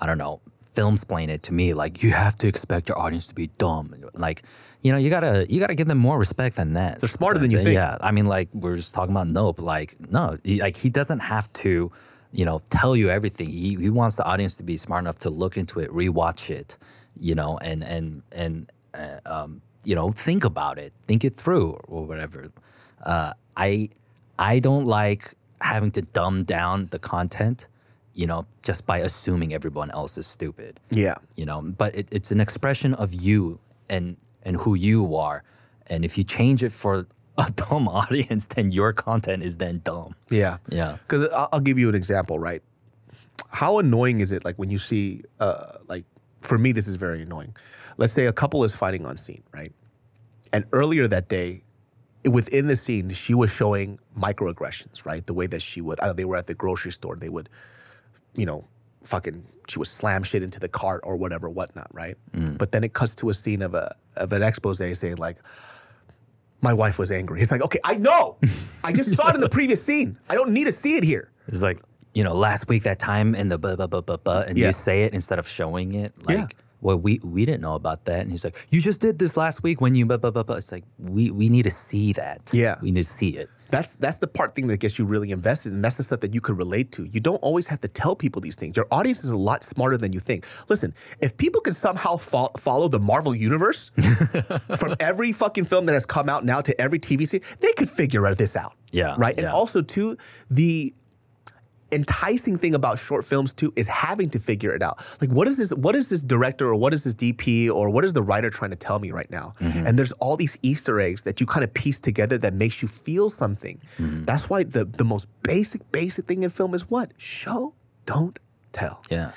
I don't know, film explain it to me like you have to expect your audience to be dumb. Like, you know, you gotta you gotta give them more respect than that. They're smarter than you think. Yeah, I mean, like we're just talking about Nope. Like, no, he, like he doesn't have to, you know, tell you everything. He he wants the audience to be smart enough to look into it, rewatch it, you know, and and and uh, um, you know, think about it, think it through, or whatever. Uh, I I don't like having to dumb down the content, you know, just by assuming everyone else is stupid. Yeah. You know, but it, it's an expression of you and and who you are. And if you change it for a dumb audience, then your content is then dumb. Yeah. Yeah. Because I'll, I'll give you an example, right? How annoying is it, like when you see, uh, like, for me, this is very annoying. Let's say a couple is fighting on scene, right? And earlier that day, within the scene, she was showing microaggressions, right? The way that she would, I don't know, they were at the grocery store, they would, you know, fucking, she would slam shit into the cart or whatever, whatnot, right? Mm. But then it cuts to a scene of a of an expose saying like, my wife was angry. It's like, okay, I know. I just saw it in the previous scene. I don't need to see it here. It's like, you know, last week that time in the blah blah blah blah blah, and Yeah. you say it instead of showing it. Like, Yeah. well, we we didn't know about that, and he's like, you just did this last week when you blah blah blah blah. It's like we we need to see that. Yeah. we need to see it. That's that's the part thing that gets you really invested, and that's the stuff that you could relate to. You don't always have to tell people these things. Your audience is a lot smarter than you think. Listen, if people can somehow fo- follow the Marvel universe from every fucking film that has come out now to every TV series, they could figure this out. Yeah, Right. And also too, the enticing thing about short films too is having to figure it out. Like what is this what is this director or what is this DP or what is the writer trying to tell me right now? And there's all these Easter eggs that you kind of piece together that makes you feel something. That's why the the most basic basic thing in film is what? Show, don't tell. Yeah.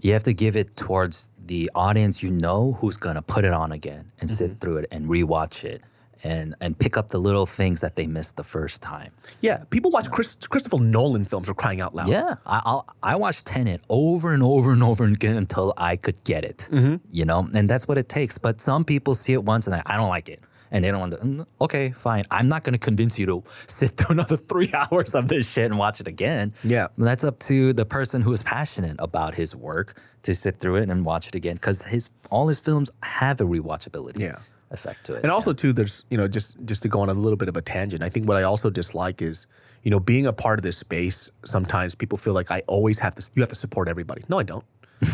You have to give it towards the audience you know who's gonna put it on again and Mm-hmm. sit through it and rewatch it and and pick up the little things that they missed the first time. Yeah, people watch Chris, Christopher Nolan films are crying out loud. Yeah, I I'll, I watched Tenet over and over and over again until I could get it. You know, and that's what it takes. But some people see it once and I, I don't like it. And they don't want to. "Mm, Okay, fine. I'm not going to convince you to sit through another three hours of this shit and watch it again. Yeah. that's up to the person who is passionate about his work to sit through it and watch it again because his all his films have a rewatchability Yeah. Effect to it. And also too, there's you know just just to go on a little bit of a tangent. I think what I also dislike is you know being a part of this space. Sometimes people feel like I always have to. You have to support everybody. No, I don't.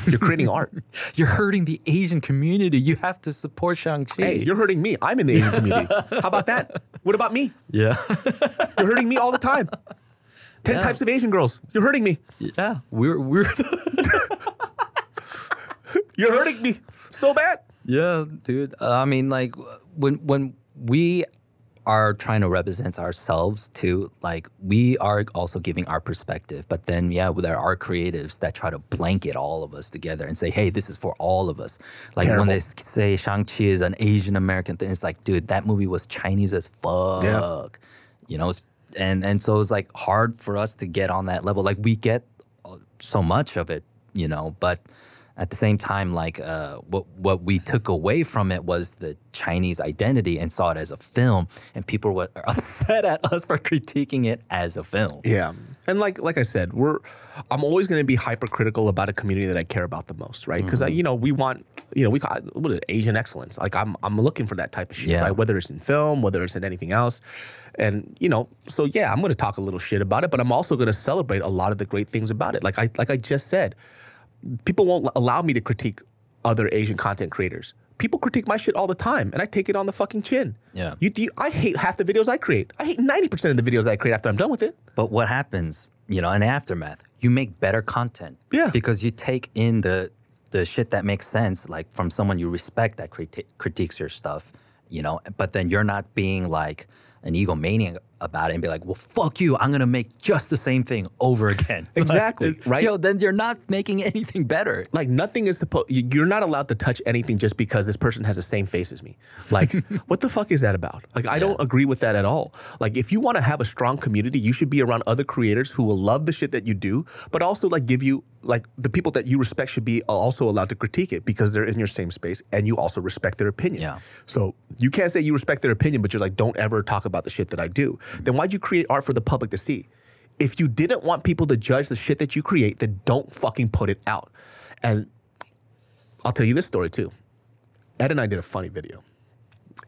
You're creating art. You're hurting the Asian community. You have to support Shang-Chi. Hey, you're hurting me. I'm in the Asian community. How about that? What about me? yeah. You're hurting me all the time. Ten types of Asian girls. You're hurting me. yeah. We're, we're, You're hurting me so bad. Yeah, dude. I mean, like when when we are trying to represent ourselves too, like we are also giving our perspective. But then, yeah, there are creatives that try to blanket all of us together and say, "Hey, this is for all of us." Like when they say Shang Chi is an Asian American thing, it's like, dude, that movie was Chinese as fuck. Yeah. You know, and and so it's like hard for us to get on that level. Like we get uh, so much of it, you know, but at the same time, like uh, what what we took away from it was the Chinese identity and saw it as a film, and people were upset at us for critiquing it as a film. Yeah. And like like I said, we're I'm always going to be hypercritical about a community that I care about the most, right? Because you know we want you know we call what is it, Asian excellence. Like I'm I'm looking for that type of shit, Yeah. right? Whether it's in film, whether it's in anything else, and you know, so yeah, I'm going to talk a little shit about it, but I'm also going to celebrate a lot of the great things about it. Like I like I just said, people won't allow me to critique other Asian content creators. People critique my shit all the time, and I take it on the fucking chin. Yeah. You, you I hate half the videos I create. I hate ninety percent of the videos I create after I'm done with it. But what happens, you know, in aftermath, you make better content. Yeah. Because you take in the the shit that makes sense, like from someone you respect that criti- critiques your stuff, you know. But then you're not being like an egomaniac about it and be like, well, fuck you, I'm gonna make just the same thing over again. Exactly, Like, right? Yo, then you're not making anything better. like nothing is supposed you're not allowed to touch anything just because this person has the same face as me like what the fuck is that about like i don't agree with that at all like if you want to have a strong community you should be around other creators who will love the shit that you do but also like give you like the people that you respect should be also allowed to critique it because they're in your same space and you also respect their opinion Yeah. so you can't say you respect their opinion but you're like don't ever talk about the shit that i do then why'd you create art for the public to see if you didn't want people to judge the shit that you create, then don't fucking put it out. And I'll tell you this story too. Ed and I did a funny video.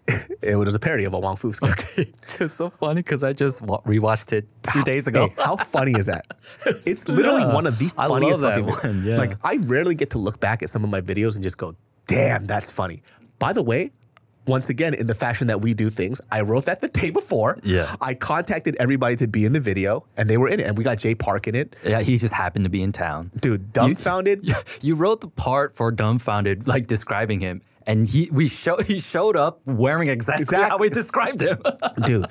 it was a parody of a Wong Fu sketch. it's so funny because I just wa- rewatched it two days ago. Hey, how funny is that? It's literally Yeah. one of the I love funniest that fucking one, yeah. Like I rarely get to look back at some of my videos and just go, "Damn, that's funny." By the way, once again, in the fashion that we do things, I wrote that the day before. Yeah. I contacted everybody to be in the video, and they were in it, and we got Jay Park in it. Yeah, he just happened to be in town. Dude, Dumbfoundead. You wrote the part for Dumbfoundead, like describing him, and he we show he showed up wearing exactly, how we described him. dude.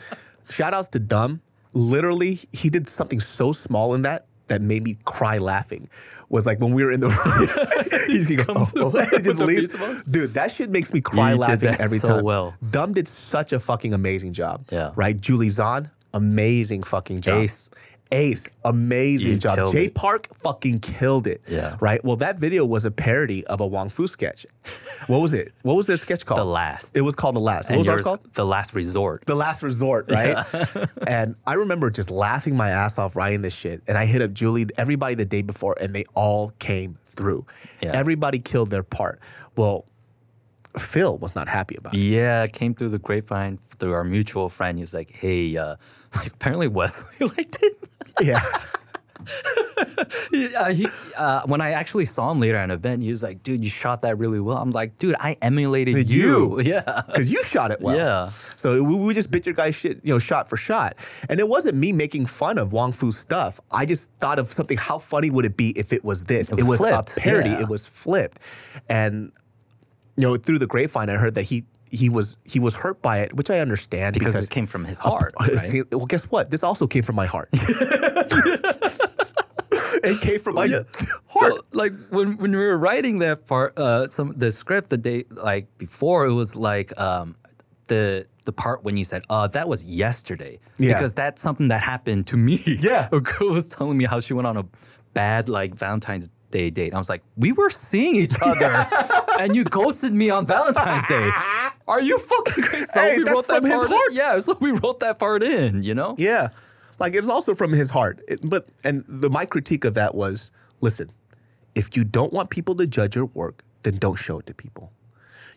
Shout outs to Dumb. Literally, he did something so small in that that made me cry laughing. Was like when we were in the room, he just goes, oh, oh, just leaves. Dude, that shit makes me cry did laughing that every so time. well. Dumb did such a fucking amazing job. Yeah. Right? Julie Zhan, amazing fucking job. Ace. Ace, amazing You job. Jay it. Park fucking killed it. Yeah. Right? Well, that video was a parody of a Wong Fu sketch. What was it? What was their sketch called? The Last. It was called The Last. What and was ours yours, called? the last resort. the last resort, right? and I remember just laughing my ass off writing this shit. And I hit up Julie, everybody the day before, and they all came through. Yeah. Everybody killed their part. Well, Phil was not happy about it. Yeah, came through the grapevine through our mutual friend. He was like, "Hey, uh, like apparently Wesley liked it." Yeah. He- uh, he, uh, when I actually saw him later at an event, he was like, "Dude, you shot that really well." I'm like, "Dude, I emulated you." You. Yeah. Because you shot it well. Yeah. So we, we just bit your guy's shit, you know, shot for shot. And it wasn't me making fun of Wong Fu's stuff. I just thought of something, how funny would it be if it was this? It was flipped, a parody. yeah. It was flipped. And you know, through the grapevine, I heard that he he was he was hurt by it, which I understand Because it came from his heart, right? Well, guess what? This also came from my heart. it came from my heart. So, like when when we were writing that part, uh, some the script the day like before, it was like um, the the part when you said, "Uh, that was yesterday," Yeah. because that's something that happened to me. Yeah. a girl was telling me how she went on a bad like Valentine's Day date. I was like, "We were seeing each other, and you ghosted me on Valentine's Day." Are you fucking crazy? So Hey, we wrote that his part. heart. In. Yeah, so we wrote that part in. You know. Yeah. Like it's also from his heart. It- but and the my critique of that was, listen, if you don't want people to judge your work, then don't show it to people.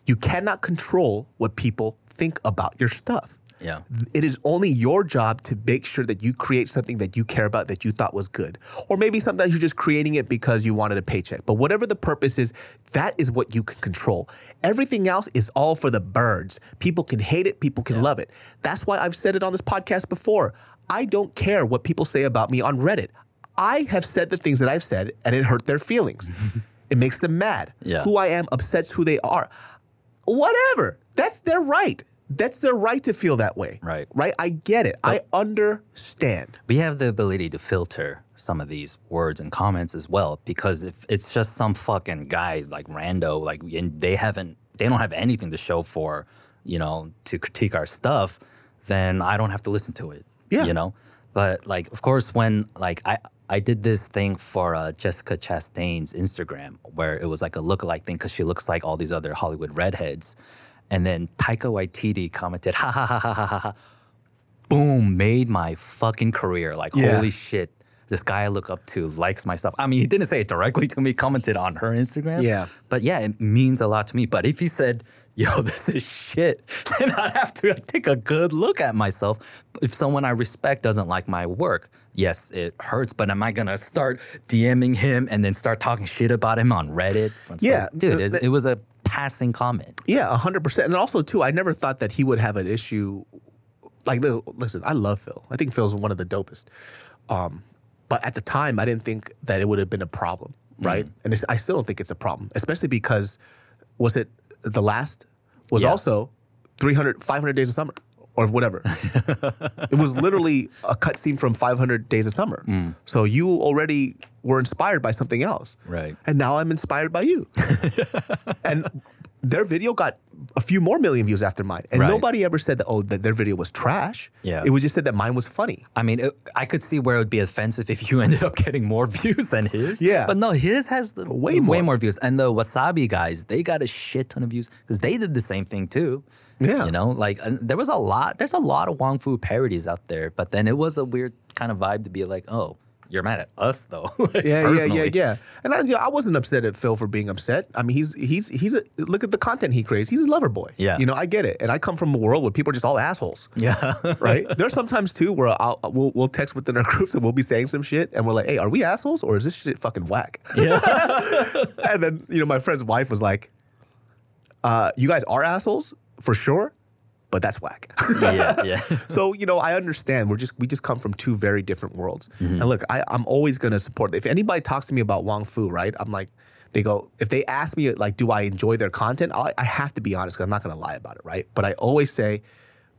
You cannot control what people think about your stuff. Yeah. It is only your job to make sure that you create something that you care about that you thought was good. Or maybe sometimes you're just creating it because you wanted a paycheck. But whatever the purpose is, that is what you can control. Everything else is all for the birds. People can hate it, people can love it. That's why I've said it on this podcast before. I don't care what people say about me on Reddit. I have said the things that I've said and it hurt their feelings. it makes them mad. Yeah. Who I am upsets who they are whatever. That's their right. That's their right to feel that way. Right. Right? I get it. I understand. we have the ability to filter some of these words and comments as well because if it's just some fucking guy like rando like and they haven't they don't have anything to show for you know to critique our stuff then i don't have to listen to it Yeah. you know but like of course when like i I did this thing for uh, Jessica Chastain's Instagram where it was like a lookalike thing because she looks like all these other Hollywood redheads. And then Taika Waititi commented, ha ha ha ha ha ha boom, made my fucking career. Like, Yeah. holy shit, this guy I look up to likes my stuff. I mean, he didn't say it directly to me, commented on her Instagram. Yeah. But yeah, it means a lot to me. But if he said, yo, this is shit, then I'd have to take a good look at myself. If someone I respect doesn't like my work, yes, it hurts, but am I gonna start DMing him and then start talking shit about him on Reddit? Yeah, dude, th- it, it was a passing comment. Yeah, hundred percent. And also too, I never thought that he would have an issue. Like, listen, I love Phil. I think Phil's one of the dopest. Um, but at the time, I didn't think that it would have been a problem, right? And it's, I still don't think it's a problem, especially because was it the last was Yeah. also 300, 500 days of summer or whatever. it was literally a cut scene from 500 Days of Summer. Mm. So you already were inspired by something else. Right. And now I'm inspired by you. and their video got a few more million views after mine. And Right. nobody ever said that, oh, that their video was trash. Yeah. It was just said that mine was funny. I mean, it, I could see where it would be offensive if you ended up getting more views than his. Yeah. But no, his has the, Way way more. more views. And the Wasabi guys, they got a shit ton of views because they did the same thing too. Yeah. You know, like there was a lot, there's a lot of Wong Fu parodies out there, but then it was a weird kind of vibe to be like, oh, you're mad at us though. Like, Yeah, yeah, yeah, yeah. And I, yeah, I wasn't upset at Phil for being upset. I mean, he's he's he's a look at the content he creates. He's a lover boy. Yeah. you know, I get it. And I come from a world where people are just all assholes. Yeah. right? There's sometimes too where I'll we'll, we'll text within our groups and we'll be saying some shit and we're like, "Hey, are we assholes or is this shit fucking whack?" yeah. and then you know my friend's wife was like, uh, "You guys are assholes for sure, but that's whack." yeah. Yeah. so you know I understand. We're just we just come from two very different worlds. Mm-hmm. And look, I, I'm always gonna support. If anybody talks to me about Wong Fu, right? I'm like. They go, if they ask me, like, do I enjoy their content? I, I have to be honest because I'm not going to lie about it, right? But I always say,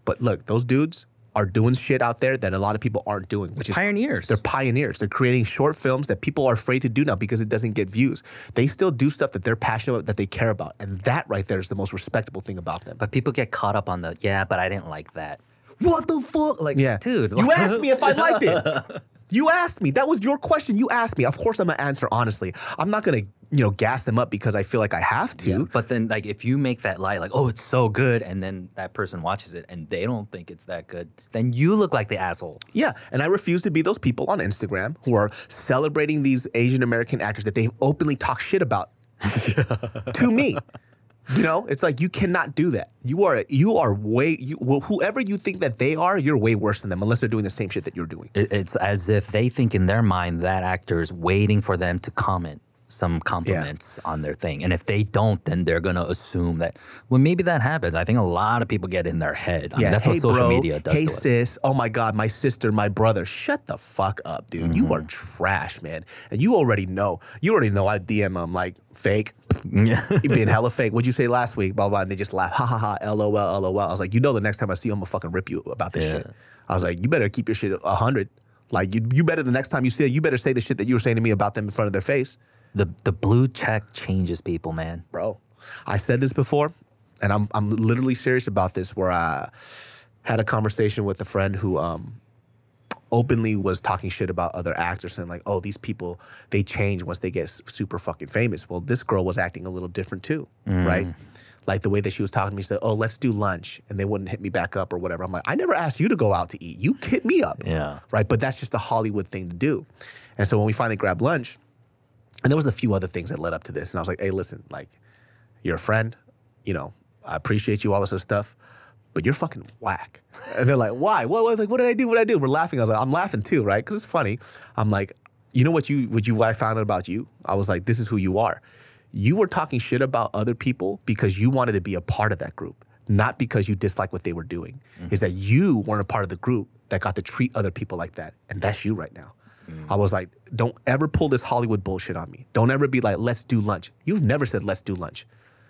but look, those dudes are doing shit out there that a lot of people aren't doing, which is Pioneers. They're pioneers. They're creating short films that people are afraid to do now because it doesn't get views. They still do stuff that they're passionate about, that they care about, and that right there is the most respectable thing about them. But people get caught up on the, yeah, but I didn't like that. What the fuck? Like, Yeah, dude. You asked me if I liked it. You asked me. That was your question. You asked me. Of course, I'm gonna answer honestly. I'm not gonna, you know, gas them up because I feel like I have to. Yeah, But then, like, if you make that lie like, oh, it's so good, and then that person watches it and they don't think it's that good, then you look like the asshole. Yeah, and I refuse to be those people on Instagram who are celebrating these Asian American actors that they openly talk shit about to me. You know, it's like you cannot do that. You are you are way you, well, whoever you think that they are, you're way worse than them unless they're doing the same shit that you're doing. It, it's as if they think in their mind that actor is waiting for them to comment some compliments on their thing. And if they don't, then they're gonna assume that well maybe that happens. I think a lot of people get in their head. I mean, that's hey what social bro, media does hey to us. sis, oh my god, my sister, my brother, shut the fuck up, dude. You Mm-hmm. are trash, man, and you already know. You already know. I DM them like fake. Yeah. you being hella fake. What'd you say last week? Blah blah, and they just laugh. Ha ha ha. LOL. LOL. I was like, you know, the next time I see you, I'm gonna fucking rip you about this Yeah. shit. I was like, you better keep your shit a hundred. Like you, you better the next time you see it, you better say the shit that you were saying to me about them in front of their face, the the blue check changes people, man. bro. I said this before. and I'm I'm literally serious about this. Where I had a conversation with a friend who um openly was talking shit about other actors and like, oh, these people they change once they get super fucking famous. Well, this girl was acting a little different too, right? Like the way that she was talking to me, she said, "Oh, let's do lunch," and they wouldn't hit me back up or whatever. I'm like, I never asked you to go out to eat. You hit me up, Yeah. right? But that's just the Hollywood thing to do. And so when we finally grabbed lunch, and there was a few other things that led up to this, and I was like, hey, listen, like, you're a friend, you know, I appreciate you, all this other stuff, but you're fucking whack. And they're like, why? What, what, like, what did I do? What did I do? We're laughing. I was like, I'm laughing too, right? Because it's funny. I'm like, you know what you what you what I found out about you? I was like, this is who you are. You were talking shit about other people because you wanted to be a part of that group, not because you dislike what they were doing. Mm-hmm. Is that you weren't a part of the group that got to treat other people like that, and that's you right now. I was like, don't ever pull this Hollywood bullshit on me. Don't ever be like, let's do lunch. You've never said let's do lunch.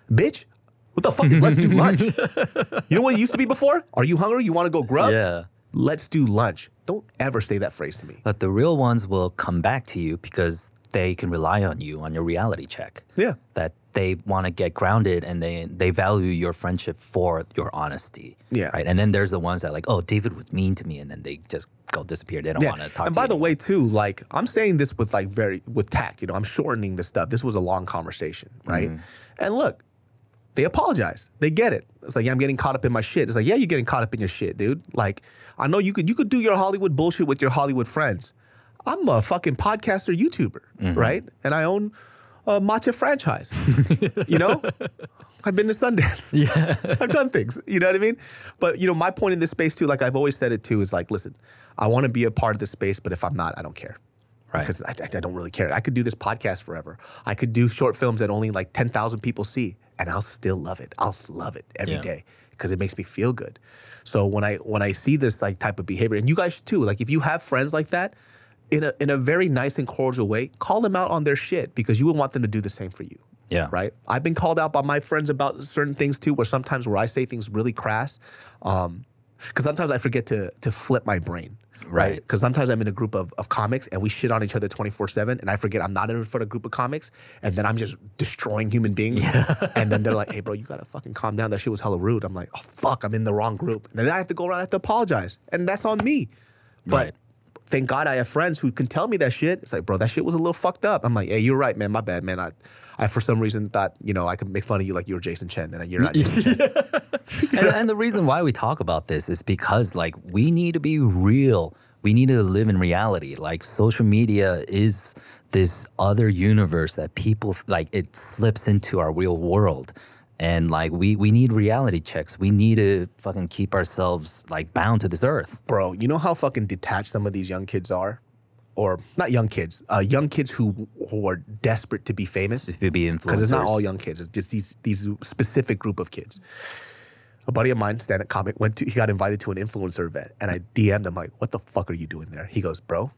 Bitch, what the fuck is let's do lunch? You know what it used to be before? Are you hungry? You want to go grub? Yeah. Let's do lunch. Don't ever say that phrase to me. But the real ones will come back to you because they can rely on you on your reality check. Yeah. That they want to get grounded and they they value your friendship for your honesty. Yeah. Right. And then there's the ones that like, oh, David was mean to me, and then they just go disappear. They don't want to talk. And by the anymore. way, too, like I'm saying this with like very with tact. You know, I'm shortening the stuff. This was a long conversation, right? Mm-hmm. And look, they apologize. They get it. It's like, yeah, I'm getting caught up in my shit. It's like, yeah, you're getting caught up in your shit, dude. Like, I know you could you could do your Hollywood bullshit with your Hollywood friends. I'm a fucking podcaster, YouTuber, Mm-hmm. right? And I own a matcha franchise. you know, I've been to Sundance. Yeah, I've done things. You know what I mean? But you know, my point in this space too, like I've always said it too, is like, listen, I want to be a part of this space, but if I'm not, I don't care. Right. Because I, I don't really care. I could do this podcast forever. I could do short films that only like 10,000 people see, and I'll still love it. I'll love it every Yeah. day because it makes me feel good. So when I when I see this like type of behavior, and you guys too, like if you have friends like that, in a in a very nice and cordial way, call them out on their shit because you would want them to do the same for you. Yeah. Right. I've been called out by my friends about certain things too, where sometimes where I say things really crass, um, because sometimes I forget to to flip my brain. Right. Because sometimes I'm in a group of, of comics and we shit on each other 24 7, and I forget I'm not in front of a group of comics, and then I'm just destroying human beings. Yeah. and then they're like, hey, bro, you gotta fucking calm down. That shit was hella rude. I'm like, oh, fuck, I'm in the wrong group. And then I have to go around, I have to apologize. And that's on me. But Right. Thank God I have friends who can tell me that shit. It's like, bro, that shit was a little fucked up. I'm like, hey, you're right, man. My bad, man. I, I for some reason thought, you know, I could make fun of you like you were Jason Chen, and you're not Jason Chen. and, and the reason why we talk about this is because like we need to be real. We need to live in reality. Like social media is this other universe that people like it slips into our real world. And like we we need reality checks. We need to fucking keep ourselves like bound to this earth. bro, you know how fucking detached some of these young kids are? Or not young kids, uh, young kids who, who are desperate to be famous. To be influencers. Because it's not all young kids, it's just these, these specific group of kids. A buddy of mine, stand up comic, went to, he got invited to an influencer event. And I DM'd him, like, what the fuck are you doing there? He goes, bro,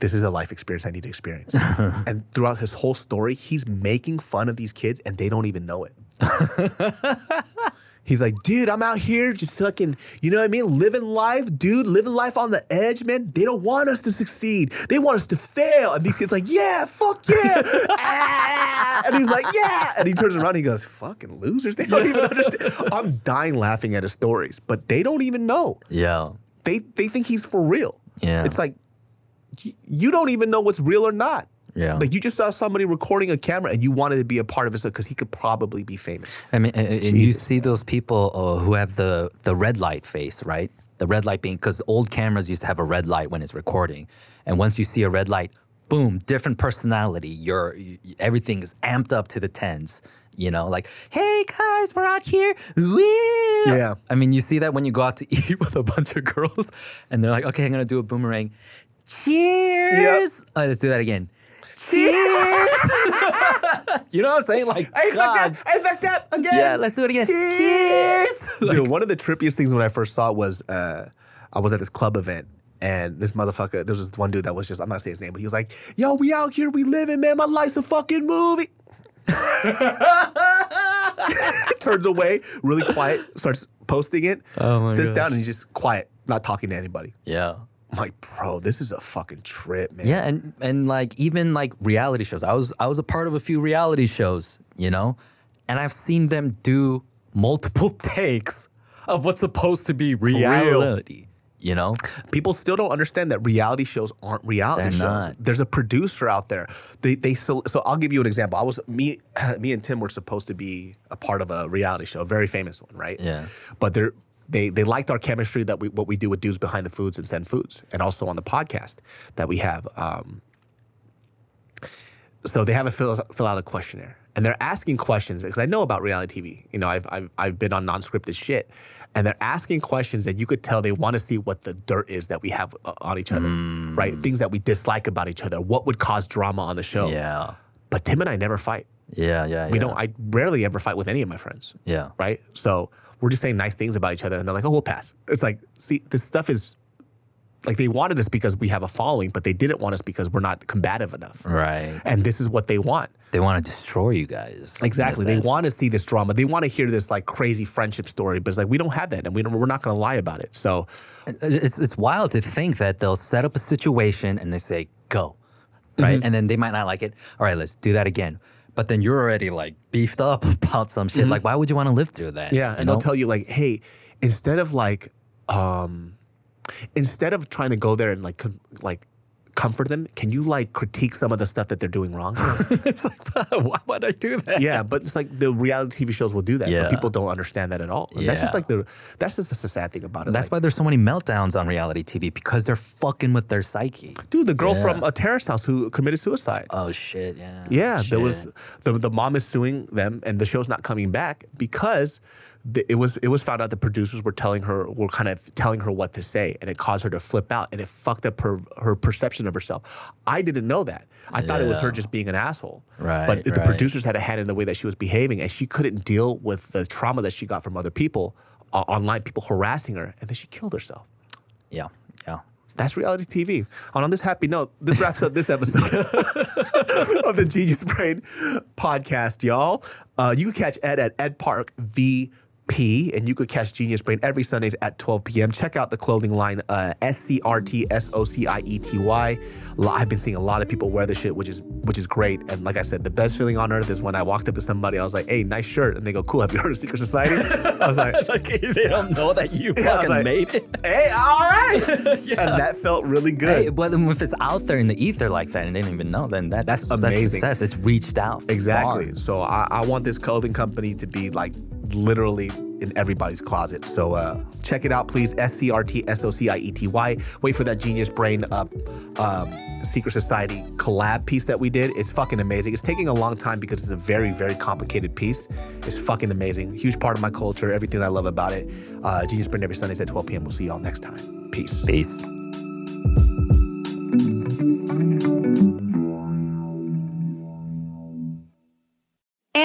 this is a life experience I need to experience. and throughout his whole story, he's making fun of these kids and they don't even know it. He's like, dude, I'm out here just fucking, you know what I mean? Living life, dude, living life on the edge, man. They don't want us to succeed. They want us to fail. And these kids like, yeah, fuck yeah. Ah. And he's like, yeah. And he turns around and he goes, fucking losers. They don't even understand. I'm dying laughing at his stories, but they don't even know. Yeah. They they think he's for real. Yeah. It's like, you don't even know what's real or not. Yeah. Like you just saw somebody recording a camera and you wanted to be a part of it because he could probably be famous. I mean, and, and you see those people uh, who have the the red light face, right? The red light being because old cameras used to have a red light when it's recording, and once you see a red light, boom, different personality. You're you, everything is amped up to the tens. You know, like, hey guys, we're out here. Woo! Yeah. I mean, you see that when you go out to eat with a bunch of girls, and they're like, okay, I'm gonna do a boomerang. Cheers. Uh, let's do that again. Cheers. you know what I'm saying? Like, I God. I fucked up again. Yeah, let's do it again. Cheers. Dude, one of the trippiest things when I first saw it was uh, I was at this club event and this motherfucker, there was this one dude that was just, I'm not saying his name, but he was like, yo, we out here, we living, man. My life's a fucking movie. Turns away, really quiet, starts posting it, Oh my sits gosh. down and he's just quiet, not talking to anybody. Yeah. I'm like, bro, this is a fucking trip, man. Yeah, and and like even like reality shows. I was I was a part of a few reality shows, you know, and I've seen them do multiple takes of what's supposed to be reality. You know, people still don't understand that reality shows aren't reality They're shows. not. There's a producer out there. They they so, so I'll give you an example. I was me me and Tim were supposed to be a part of a reality show, a very famous one, right? Yeah. But they're they they liked our chemistry that we what we do with dudes behind the foods and send foods, and also on the podcast that we have. Um, so they have a fill, fill out a questionnaire and they're asking questions because I know about reality TV. You know, I've, I've, I've been on non-scripted shit and they're asking questions that you could tell they want to see what the dirt is that we have uh, on each other, right? Things that we dislike about each other. What would cause drama on the show? Yeah. But Tim and I never fight. Yeah, yeah, We yeah. don't. I rarely ever fight with any of my friends. Yeah. Right. So we're just saying nice things about each other, and they're like, "Oh, we'll pass." It's like, see, this stuff is like they wanted us because we have a following, but they didn't want us because we're not combative enough. Right. And this is what they want. They want to destroy you guys. Exactly. They want to see this drama. They want to hear this like crazy friendship story, but it's like we don't have that, and we don't, we're not going to lie about it. So It's, it's wild to think that they'll set up a situation and they say, go, right? Mm-hmm. And then they might not like it. All right, let's do that again. But then you're already like beefed up about some shit. Like, why would you want to live through that? Mm-hmm. Yeah, and know? they'll tell you like, hey, instead of like, um, instead of trying to go there and like, com- like comfort them, can you like critique some of the stuff that they're doing wrong? it's like, why would I do that? yeah, but it's like the reality TV shows will do that, Yeah. but people don't understand that at all. And That's just like the that's just the sad thing about it. That's like, why there's so many meltdowns on reality TV because they're fucking with their psyche. dude, the girl Yeah. from a terrace house who committed suicide. Oh shit, yeah. Yeah, there was the the mom is suing them, and the show's not coming back because the, it was it was found out the producers were telling her were kind of telling her what to say, and it caused her to flip out, and it fucked up her her perception of herself. I didn't know that. I thought it was her just being an asshole. Right, But the right. producers had a hand in the way that she was behaving, and she couldn't deal with the trauma that she got from other people uh, online, people harassing her, and then she killed herself. Yeah, yeah. That's reality TV. And on this happy note, this wraps up this episode of the Genius Brain podcast, y'all. Uh, you can catch Ed at Ed Park VP, and you could catch Genius Brain every Sundays at 12 p.m. Check out the clothing line, uh, S C R T S O C I E T Y. Lo- I've been seeing a lot of people wear this shit, which is which is great. And like I said, the best feeling on earth is when I walked up to somebody, I was like, "Hey, nice shirt," and they go, "Cool. Have you heard of Secret Society?" I was like, like they don't know that you Yeah, I fucking like, made it. "Hey, all right," and that felt really good. Hey, but if it's out there in the ether like that and they don't even know, then that's That's amazing. success. It's reached out. Exactly. far. So I, I want this clothing company to be like literally in everybody's closet. So uh, check it out, please. S C R T S O C I E T Y. Wait for that Genius Brain up. Um, Secret Society collab piece that we did. It's fucking amazing. It's taking a long time because it's a very, very complicated piece. It's fucking amazing. Huge part of my culture, everything I love about it. Uh, Genius Brain every Sundays at 12 p.m. We'll see y'all next time. Peace. Peace.